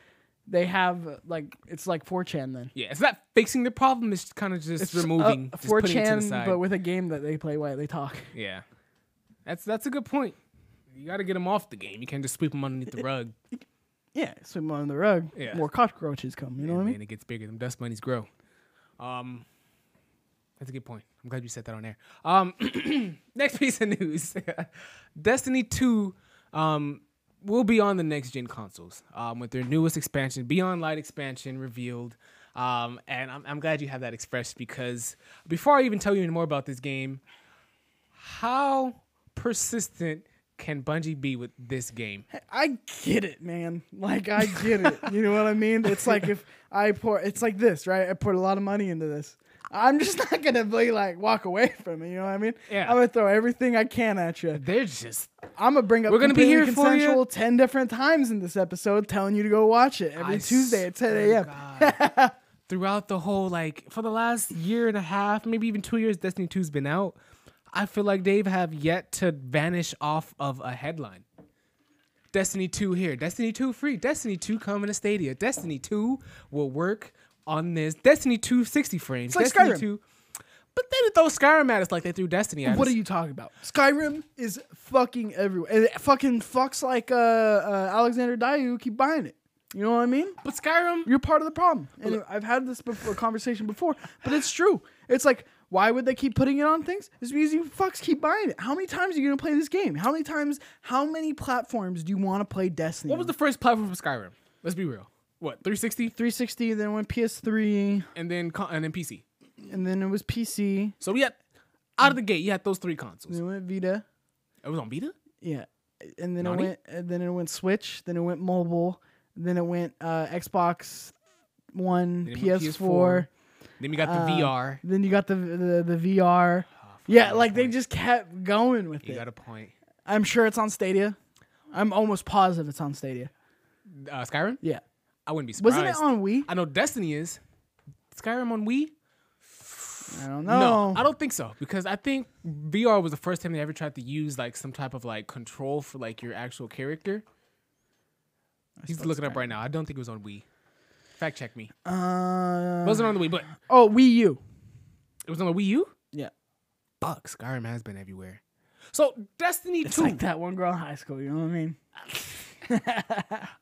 Speaker 1: they have uh, like it's like 4chan then.
Speaker 2: Yeah, it's not fixing the problem. It's kind of just
Speaker 1: It's
Speaker 2: removing,
Speaker 1: uh,
Speaker 2: just putting it to the
Speaker 1: 4chan,
Speaker 2: side.
Speaker 1: but with a game that they play while they talk.
Speaker 2: yeah, that's that's a good point. You got to get them off the game. You can't just sweep them underneath the rug.
Speaker 1: Yeah, swim on the rug.
Speaker 2: Yeah.
Speaker 1: More cockroaches come. You know what I mean?
Speaker 2: And it gets bigger. Them dust bunnies grow. Um, that's a good point. I'm glad you said that on air. Um, next piece of news: Destiny Two, um, will be on the next gen consoles. Um, with their newest expansion, Beyond Light expansion revealed. Um, and I'm, I'm glad you have that expressed because before I even tell you any more about this game, how persistent can Bungie be with this game?
Speaker 1: I get it, man. Like I get it. You know what I mean? It's like if I pour, it's like this, right? I put a lot of money into this. I'm just not gonna be like walk away from it. You know what I mean?
Speaker 2: Yeah.
Speaker 1: I'm gonna throw everything I can at you.
Speaker 2: They're just
Speaker 1: I'm gonna bring up.
Speaker 2: We're gonna be here for
Speaker 1: consensual ten different times in this episode, telling you to go watch it every
Speaker 2: I
Speaker 1: Tuesday at 10 a.m.
Speaker 2: throughout the whole like for the last year and a half, maybe even two years, Destiny 2's been out. I feel like they have yet to vanish off of a headline. Destiny 2 here, Destiny 2 free, Destiny 2 coming to Stadia, Destiny 2 will work on this, Destiny 2 60 frames,
Speaker 1: It's like
Speaker 2: Destiny
Speaker 1: Skyrim.
Speaker 2: 2. But they didn't throw Skyrim at us like they threw Destiny at
Speaker 1: What
Speaker 2: us.
Speaker 1: are you talking about? Skyrim is fucking everywhere. And it fucking fucks like uh, uh, Alexander Dayu keep buying it. You know what I mean?
Speaker 2: But Skyrim,
Speaker 1: you're part of the problem. And I've had this before, conversation before, but it's true. It's like, why would they keep putting it on things? It's because you fucks keep buying it. How many times are you gonna play this game? How many times? How many platforms do you want to play Destiny?
Speaker 2: What was the first platform for Skyrim? Let's be real. What, 360?
Speaker 1: 360, then it went PS3,
Speaker 2: And then con- and then PC.
Speaker 1: and then it was PC.
Speaker 2: So we had out of the gate, you had those three consoles.
Speaker 1: Then it went Vita.
Speaker 2: It was on Vita?
Speaker 1: Yeah, and then
Speaker 2: Nani?
Speaker 1: it went. And then it went Switch. Then it went mobile. Then it went uh, Xbox One,
Speaker 2: Then it went
Speaker 1: PS4.
Speaker 2: Then you got the
Speaker 1: uh,
Speaker 2: VR.
Speaker 1: Then you got the the, the VR. yeah, like they just kept going with
Speaker 2: You
Speaker 1: it.
Speaker 2: You got a point.
Speaker 1: I'm sure it's on Stadia. I'm almost positive it's on Stadia.
Speaker 2: Uh, Skyrim?
Speaker 1: Yeah.
Speaker 2: I wouldn't be surprised.
Speaker 1: Wasn't it on Wii?
Speaker 2: I know Destiny is. Skyrim on Wii?
Speaker 1: I don't know.
Speaker 2: No, I don't think so because I think VR was the first time they ever tried to use like some type of like control for like your actual character. He's
Speaker 1: still
Speaker 2: looking up right now. I don't think it was on Wii. Fact check me.
Speaker 1: Uh,
Speaker 2: It wasn't on the Wii, but
Speaker 1: oh Wii U.
Speaker 2: it was on the Wii U.
Speaker 1: Yeah.
Speaker 2: Fuck, Skyrim has been everywhere. So Destiny
Speaker 1: It's
Speaker 2: Two.
Speaker 1: like that one girl in high school. You know what I mean?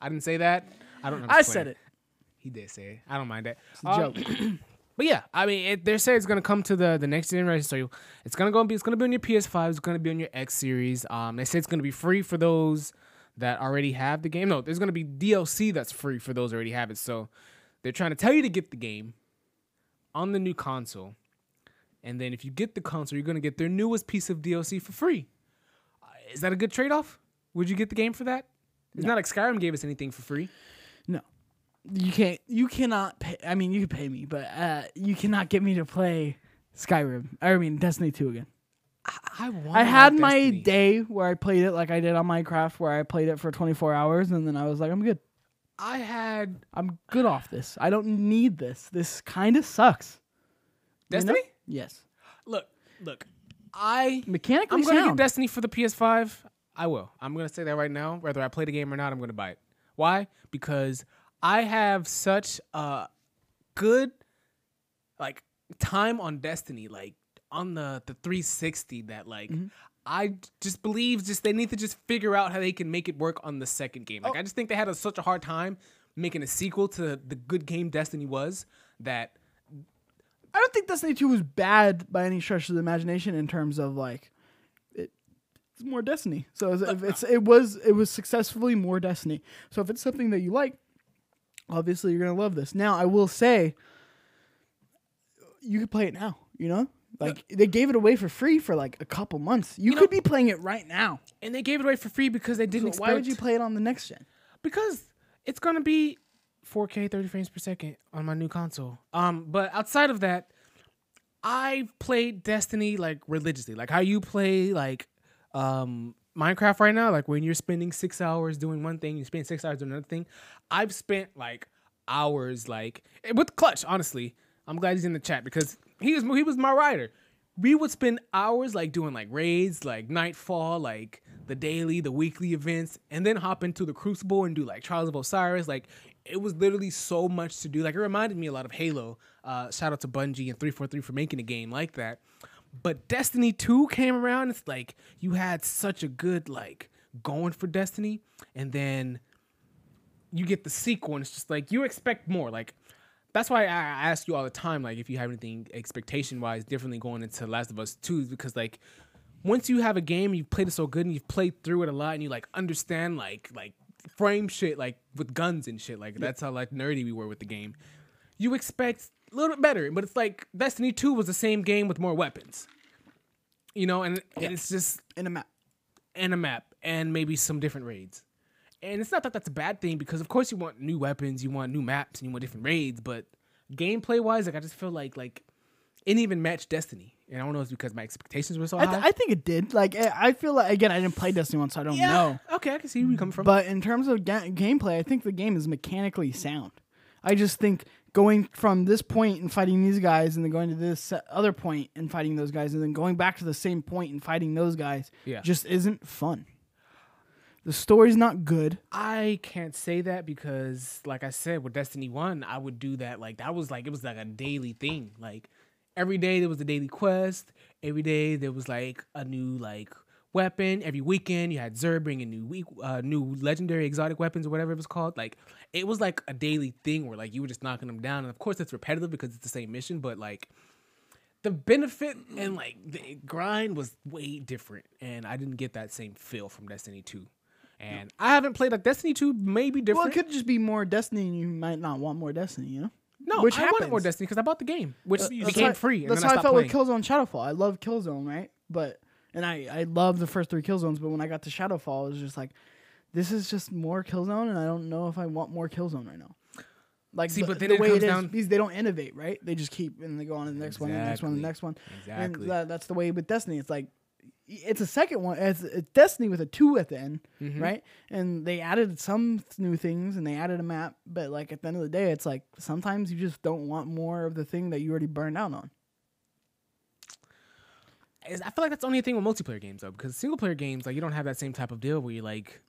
Speaker 2: I didn't say that. I don't. know.
Speaker 1: I said it.
Speaker 2: He did say it. I don't mind that.
Speaker 1: It's a joke.
Speaker 2: But yeah, I mean, it, they say it's gonna come to the the next generation. So it's gonna go be it's gonna be on your PS5. It's gonna be on your X series. Um, they say it's gonna be free for those that already have the game. No, there's gonna be DLC that's free for those already have it. So they're trying to tell you to get the game on the new console, and then if you get the console, you're gonna get their newest piece of DLC for free. Uh, Is that a good trade off? Would you get the game for that? It's not like Skyrim gave us anything for free.
Speaker 1: No. You can't. You cannot pay. I mean, you can pay me, but uh, you cannot get me to play Skyrim. I mean, Destiny Two again.
Speaker 2: I.
Speaker 1: I had my day where I played it like I did on Minecraft, where I played it for 24 hours, and then I was like, I'm good.
Speaker 2: I had
Speaker 1: I'm good off this. I don't need this. This kind of sucks. You know?
Speaker 2: Destiny.
Speaker 1: Yes.
Speaker 2: Look, look. I
Speaker 1: Mechanically
Speaker 2: I'm gonna
Speaker 1: sound.
Speaker 2: get Destiny for the PS5. I will. I'm gonna say that right now. Whether I play the game or not, I'm gonna buy it. Why? Because I have such a good like time on Destiny, like on the the 360 that like
Speaker 1: Mm-hmm.
Speaker 2: I just believe just they need to just figure out how they can make it work on the second game.
Speaker 1: Oh.
Speaker 2: Like I just think they had a, such a hard time making a sequel to the good game Destiny was that
Speaker 1: I don't think Destiny 2 was bad by any stretch of the imagination in terms of like it, it's more Destiny. So it's, if it's it was it was successfully more Destiny. So if it's something that you like, obviously you're gonna love this. Now I will say, you could play it now. You know, like they gave it away for free for like a couple months. You, could be playing it right now.
Speaker 2: and they gave it away for free because they didn't
Speaker 1: So
Speaker 2: expect
Speaker 1: why would you play it on the next gen?
Speaker 2: because it's gonna be 4K 30 frames per second on my new console. Um, but outside of that, I played Destiny like religiously, like how you play like um Minecraft right now. Like when you're spending six hours doing one thing, you spend six hours doing another thing. I've spent like hours like with Clutch. Honestly, I'm glad he's in the chat because he was he was my rider. We would spend hours like doing like raids, like Nightfall, like the daily, the weekly events, and then hop into the Crucible and do like Trials of Osiris. Like it was literally so much to do. Like it reminded me a lot of Halo. Uh, shout out to Bungie and 343 for making a game like that. But Destiny 2 came around. It's like you had such a good like going for Destiny, and then you get the sequel, and it's just like you expect more. Like that's why I ask you all the time, like if you have anything expectation wise differently going into Last of Us 2, because like once you have a game, you've played it so good and you've played through it a lot, and you like understand like like frame shit like with guns and shit. Like that's how like nerdy we were with the game. You expect a little bit better, but it's like Destiny 2 was the same game with more weapons. You know, and, and it's just
Speaker 1: in a map.
Speaker 2: And a map and maybe some different raids. And it's not that that's a bad thing because of course you want new weapons, you want new maps, and you want different raids, but gameplay wise, like I just feel like like it didn't even match Destiny. And I don't know if it's because my expectations were so
Speaker 1: I,
Speaker 2: high.
Speaker 1: th- I think it did. Like I I feel like again, I didn't play Destiny once, so I don't
Speaker 2: Yeah.
Speaker 1: know.
Speaker 2: Okay, I can see where you come from.
Speaker 1: But in terms of ga- gameplay, I think the game is mechanically sound. I just think going from this point and fighting these guys, and then going to this other point and fighting those guys, and then going back to the same point and fighting those guys,
Speaker 2: Yeah.
Speaker 1: just isn't fun. The story's not good.
Speaker 2: I can't say that because, like I said, with Destiny One, I would do that. Like that was like it was like a daily thing. Like every day there was a daily quest. Every day there was like a new like weapon. Every weekend you had Xur bringing new week, uh, new legendary exotic weapons or whatever it was called. Like it was like a daily thing where like you were just knocking them down. And of course it's repetitive because it's the same mission, but like the benefit and like the grind was way different, and I didn't get that same feel from Destiny Two. And I haven't played like Destiny 2 may be
Speaker 1: Well,
Speaker 2: different.
Speaker 1: it could just be more Destiny, and you might not want more Destiny. You know?
Speaker 2: no,
Speaker 1: which
Speaker 2: I wanted more Destiny because I bought the game, which
Speaker 1: Uh,
Speaker 2: became
Speaker 1: how-
Speaker 2: free.
Speaker 1: That's how
Speaker 2: I
Speaker 1: I, felt
Speaker 2: playing.
Speaker 1: with Killzone Shadowfall. I love Killzone, right? But and I I love the first three Killzones, but when I got to Shadowfall, it was just like, this is just more Killzone, and I don't know if I want more Killzone right now. Like
Speaker 2: See,
Speaker 1: the,
Speaker 2: but then
Speaker 1: the way it is,
Speaker 2: down-
Speaker 1: because they don't innovate, right? They just keep and they go on to the next one, the next one, the next one.
Speaker 2: Exactly.
Speaker 1: And that, that's the way with Destiny. It's like it's a second one. It's, it's Destiny with a two at the end,
Speaker 2: Mhm.
Speaker 1: right? And they added some new things and they added a map, but like at the end of the day, it's like sometimes you just don't want more of the thing that you already burned out on.
Speaker 2: I feel like that's the only thing with multiplayer games though, because single player games like you don't have that same type of deal where you're like,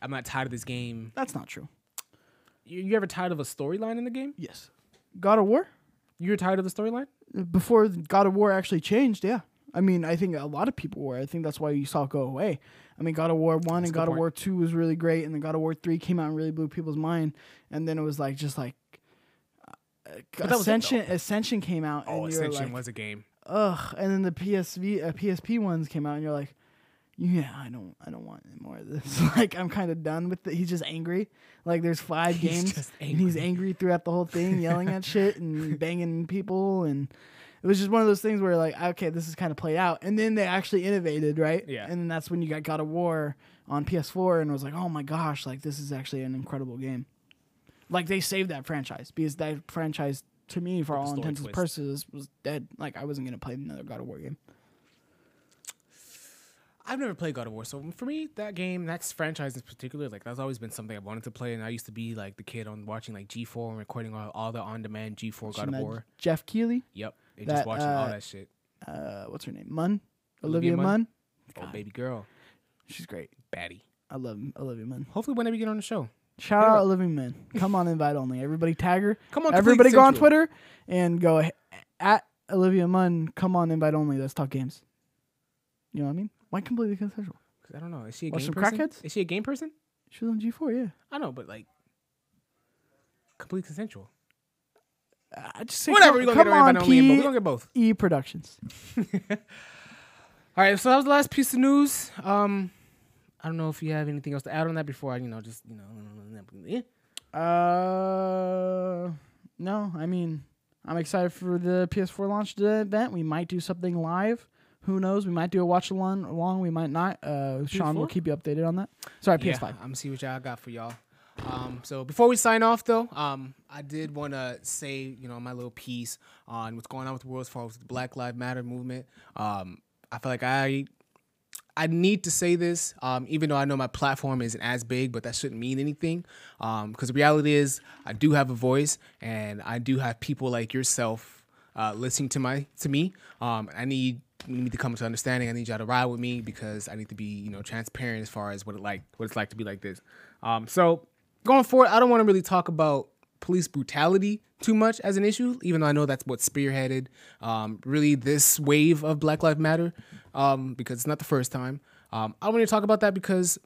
Speaker 2: I'm not tired of this game.
Speaker 1: That's not true.
Speaker 2: You, you ever tired of a storyline in the game?
Speaker 1: Yes. God of War?
Speaker 2: You're tired of the storyline?
Speaker 1: Before God of War actually changed, yeah. I mean, I think a lot of people were. I think that's why you saw it go away. I mean, God of War 1
Speaker 2: That's
Speaker 1: and God of. War 2 was really great, and then God of War 3 came out and really blew people's mind. And then it was like, just like, uh,
Speaker 2: that it,
Speaker 1: Ascension, Ascension came out.
Speaker 2: Oh,
Speaker 1: you're
Speaker 2: Ascension
Speaker 1: like,
Speaker 2: was a game.
Speaker 1: ugh. And then the PSV, uh, PSP ones came out, and you're like, yeah, I don't, I don't want any more of this. like, I'm kind of done with it. He's just angry. Like, there's five
Speaker 2: He's
Speaker 1: games,
Speaker 2: just
Speaker 1: and he's angry throughout the whole thing, yelling at shit and banging people, and it was just one of those things where like, okay, this is kind of played out. And then they actually innovated, right?
Speaker 2: Yeah.
Speaker 1: And that's when you got God of War on PS4, and it was like, oh my gosh, like this is actually an incredible game. Like they saved that franchise because that franchise, to me, for all intents and purposes, was dead. Like I wasn't gonna play another God of War game.
Speaker 2: I've never played God of War, so for me, that game, that's franchise in particular, like that's always been something I wanted to play, and I used to be like the kid on watching like G4 and recording all, all the on-demand G4 God of War.
Speaker 1: Geoff Keighley.
Speaker 2: Yep, and
Speaker 1: That,
Speaker 2: just watching all
Speaker 1: uh,
Speaker 2: that shit.
Speaker 1: Uh, what's her name? Munn.
Speaker 2: Olivia
Speaker 1: Olivia,
Speaker 2: Munn?
Speaker 1: Munn.
Speaker 2: Oh, baby girl,
Speaker 1: She's great.
Speaker 2: Batty.
Speaker 1: I love Olivia Munn.
Speaker 2: Hopefully, whenever you get on the show,
Speaker 1: Shout out. Olivia Munn. Come on, invite only. Everybody tag her.
Speaker 2: Come on,
Speaker 1: Everybody go on Twitter and go at Olivia Munn. Come on, invite only. Let's talk games. You know what I mean? Why completely consensual?
Speaker 2: 'Cause I don't know. Is she a
Speaker 1: Watch
Speaker 2: game
Speaker 1: some
Speaker 2: person?
Speaker 1: crackheads?
Speaker 2: Is she a game person?
Speaker 1: She was on G four. Yeah.
Speaker 2: I know, but like, complete consensual.
Speaker 1: I just say
Speaker 2: Whatever,
Speaker 1: Come,
Speaker 2: we gonna
Speaker 1: come
Speaker 2: get
Speaker 1: on,
Speaker 2: but we gonna get both.
Speaker 1: E Productions.
Speaker 2: All right, so that was the last piece of news. Um, I don't know if you have anything else to add on that before I, you know, just you know.
Speaker 1: Uh, no. I mean, I'm excited for the PS4 launch event. We might do something live. Who knows? We might do a watch along. Along. We might not. Uh, Sean will keep you updated on that. Sorry,
Speaker 2: Yeah,
Speaker 1: PS5.
Speaker 2: I'm gonna see what y'all got for y'all. Um, so before we sign off, though, um, I did want to say, you know, my little piece on what's going on with the world as far as the Black Lives Matter movement. Um, I feel like I, I need to say this, um, even though I know my platform isn't as big, but that shouldn't mean anything. Um, because the reality is, I do have a voice, and I do have people like yourself uh, listening to my to me. Um, I need we need to come to understanding. I need y'all to ride with me because I need to be you know transparent as far as what it like what it's like to be like this. Um, so going forward, I don't want to really talk about police brutality too much as an issue, even though I know that's what spearheaded um, really this wave of Black Lives Matter um, because it's not the first time. Um, I want to talk about that because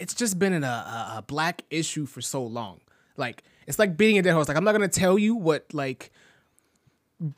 Speaker 2: it's just been in a, a, a black issue for so long. Like it's like beating a dead horse. Like I'm not gonna tell you what like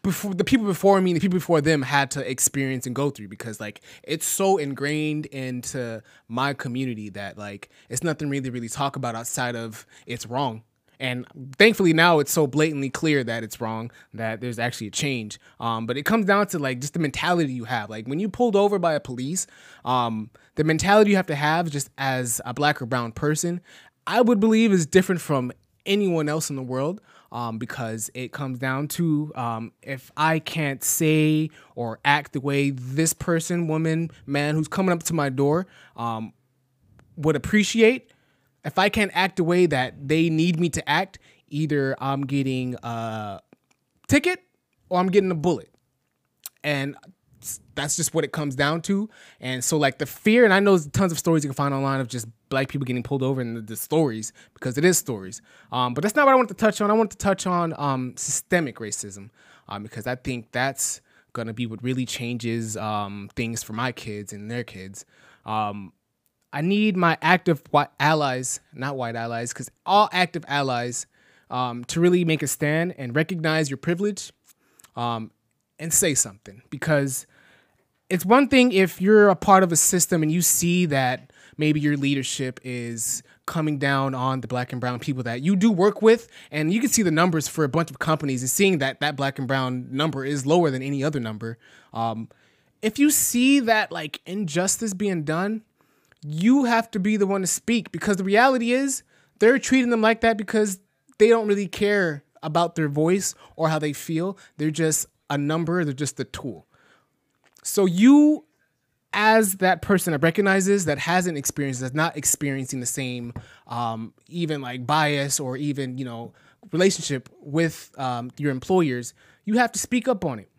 Speaker 2: before the people before me, the people before them had to experience and go through because like it's so ingrained into my community that like it's nothing really really talk about outside of it's wrong. And thankfully now it's so blatantly clear that it's wrong that there's actually a change. Um, but it comes down to like just the mentality you have. Like when you pulled over by a police, um, the mentality you have to have just as a black or brown person, I would believe is different from anyone else in the world um, because it comes down to um, if I can't say or act the way this person, woman, man who's coming up to my door um, would appreciate, if I can't act the way that they need me to act, either I'm getting a ticket or I'm getting a bullet. And that's just what it comes down to. And so, like the fear, and I know tons of stories you can find online of just black people getting pulled over and the, the stories because it is stories. Um, but that's not what I want to touch on. I want to touch on um, systemic racism um, because I think that's gonna be what really changes um, things for my kids and their kids. Um, I need my active white allies, not white allies, because all active allies um, to really make a stand and recognize your privilege and say something because it's one thing if you're a part of a system and you see that maybe your leadership is coming down on the black and brown people that you do work with and you can see the numbers for a bunch of companies and seeing that that black and brown number is lower than any other number. Um, if you see that like injustice being done you have to be the one to speak because the reality is they're treating them like that because they don't really care about their voice or how they feel. They're just a number. They're just a tool so you, as that person that recognizes that hasn't experienced, that's not experiencing the same, um, even like bias or even you know relationship with um, your employers, you have to speak up on it.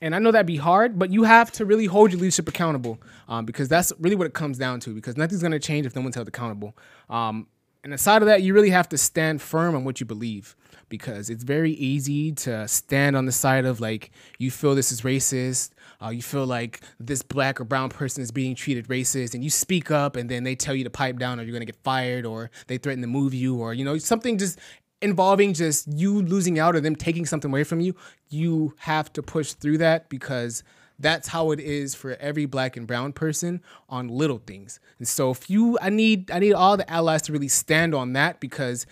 Speaker 2: And I know that'd be hard, but you have to really hold your leadership accountable um, because that's really what it comes down to. Because nothing's gonna change if no one's held accountable. Um, and aside of that, you really have to stand firm on what you believe because it's very easy to stand on the side of like you feel this is racist, uh, you feel like this black or brown person is being treated racist, and you speak up, and then they tell you to pipe down, or you're gonna get fired, or they threaten to move you, or you know something just involving just you losing out or them taking something away from you. You have to push through that because that's how it is for every black and brown person on little things. And so if you I need I need all the allies to really stand on that because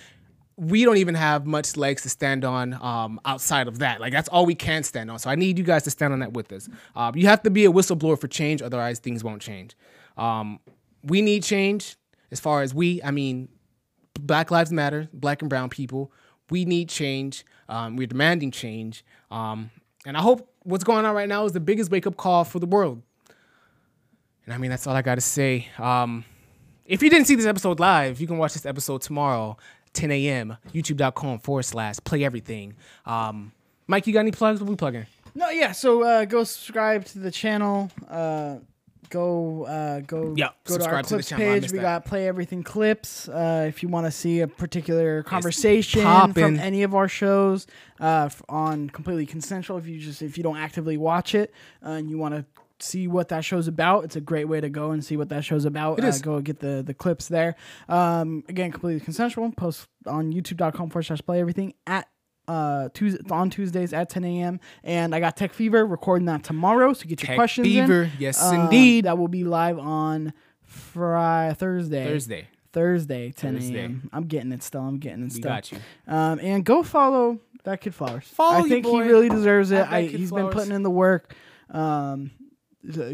Speaker 2: we don't even have much legs to stand on um, outside of that. Like that's all we can stand on. So I need you guys to stand on that with us. Um, you have to be a whistleblower for change, otherwise things won't change. Um, we need change. As far as we, I mean, Black Lives Matter, Black and Brown people. We need change. Um, we're demanding change. And I hope what's going on right now is the biggest wake up call for the world. And I mean, that's all I got to say. Um, if you didn't see this episode live, you can watch this episode tomorrow, 10 a.m., youtube.com forward slash play everything. Um, Mike, you got any plugs? What we plugging?
Speaker 1: No, yeah. So uh, go subscribe to the channel. Uh, go uh, go
Speaker 2: Yeah,
Speaker 1: go to our
Speaker 2: subscribe to
Speaker 1: clips page. We
Speaker 2: that.
Speaker 1: got play everything clips. Uh, if you want to see a particular conversation from any of our shows uh, on completely consensual, if you just if you don't actively watch it uh, and you want to see what that show's about, it's a great way to go and see what that show's about.
Speaker 2: It
Speaker 1: Uh, go get the the clips there. Um, again, completely consensual. Post on YouTube.com forward slash play everything at uh Tuesday on Tuesdays at 10 a.m. And I got Tech Fever recording that tomorrow. So get your
Speaker 2: Tech
Speaker 1: questions
Speaker 2: Fever,
Speaker 1: in.
Speaker 2: yes,
Speaker 1: Um,
Speaker 2: indeed.
Speaker 1: That will be live on Friday, Thursday.
Speaker 2: Thursday.
Speaker 1: Thursday, 10 a.m. I'm getting it still. I'm getting it
Speaker 2: We got you.
Speaker 1: Um, and go follow that kid Flowers.
Speaker 2: Follow
Speaker 1: I think
Speaker 2: boy
Speaker 1: he really deserves it. I, he's
Speaker 2: Flowers.
Speaker 1: been putting in the work. Um,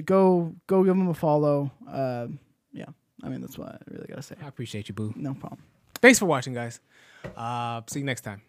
Speaker 1: go go give him a follow. Uh, yeah, I mean that's what I really gotta say.
Speaker 2: I appreciate you, boo.
Speaker 1: No problem.
Speaker 2: Thanks for watching, guys. Uh, see you next time.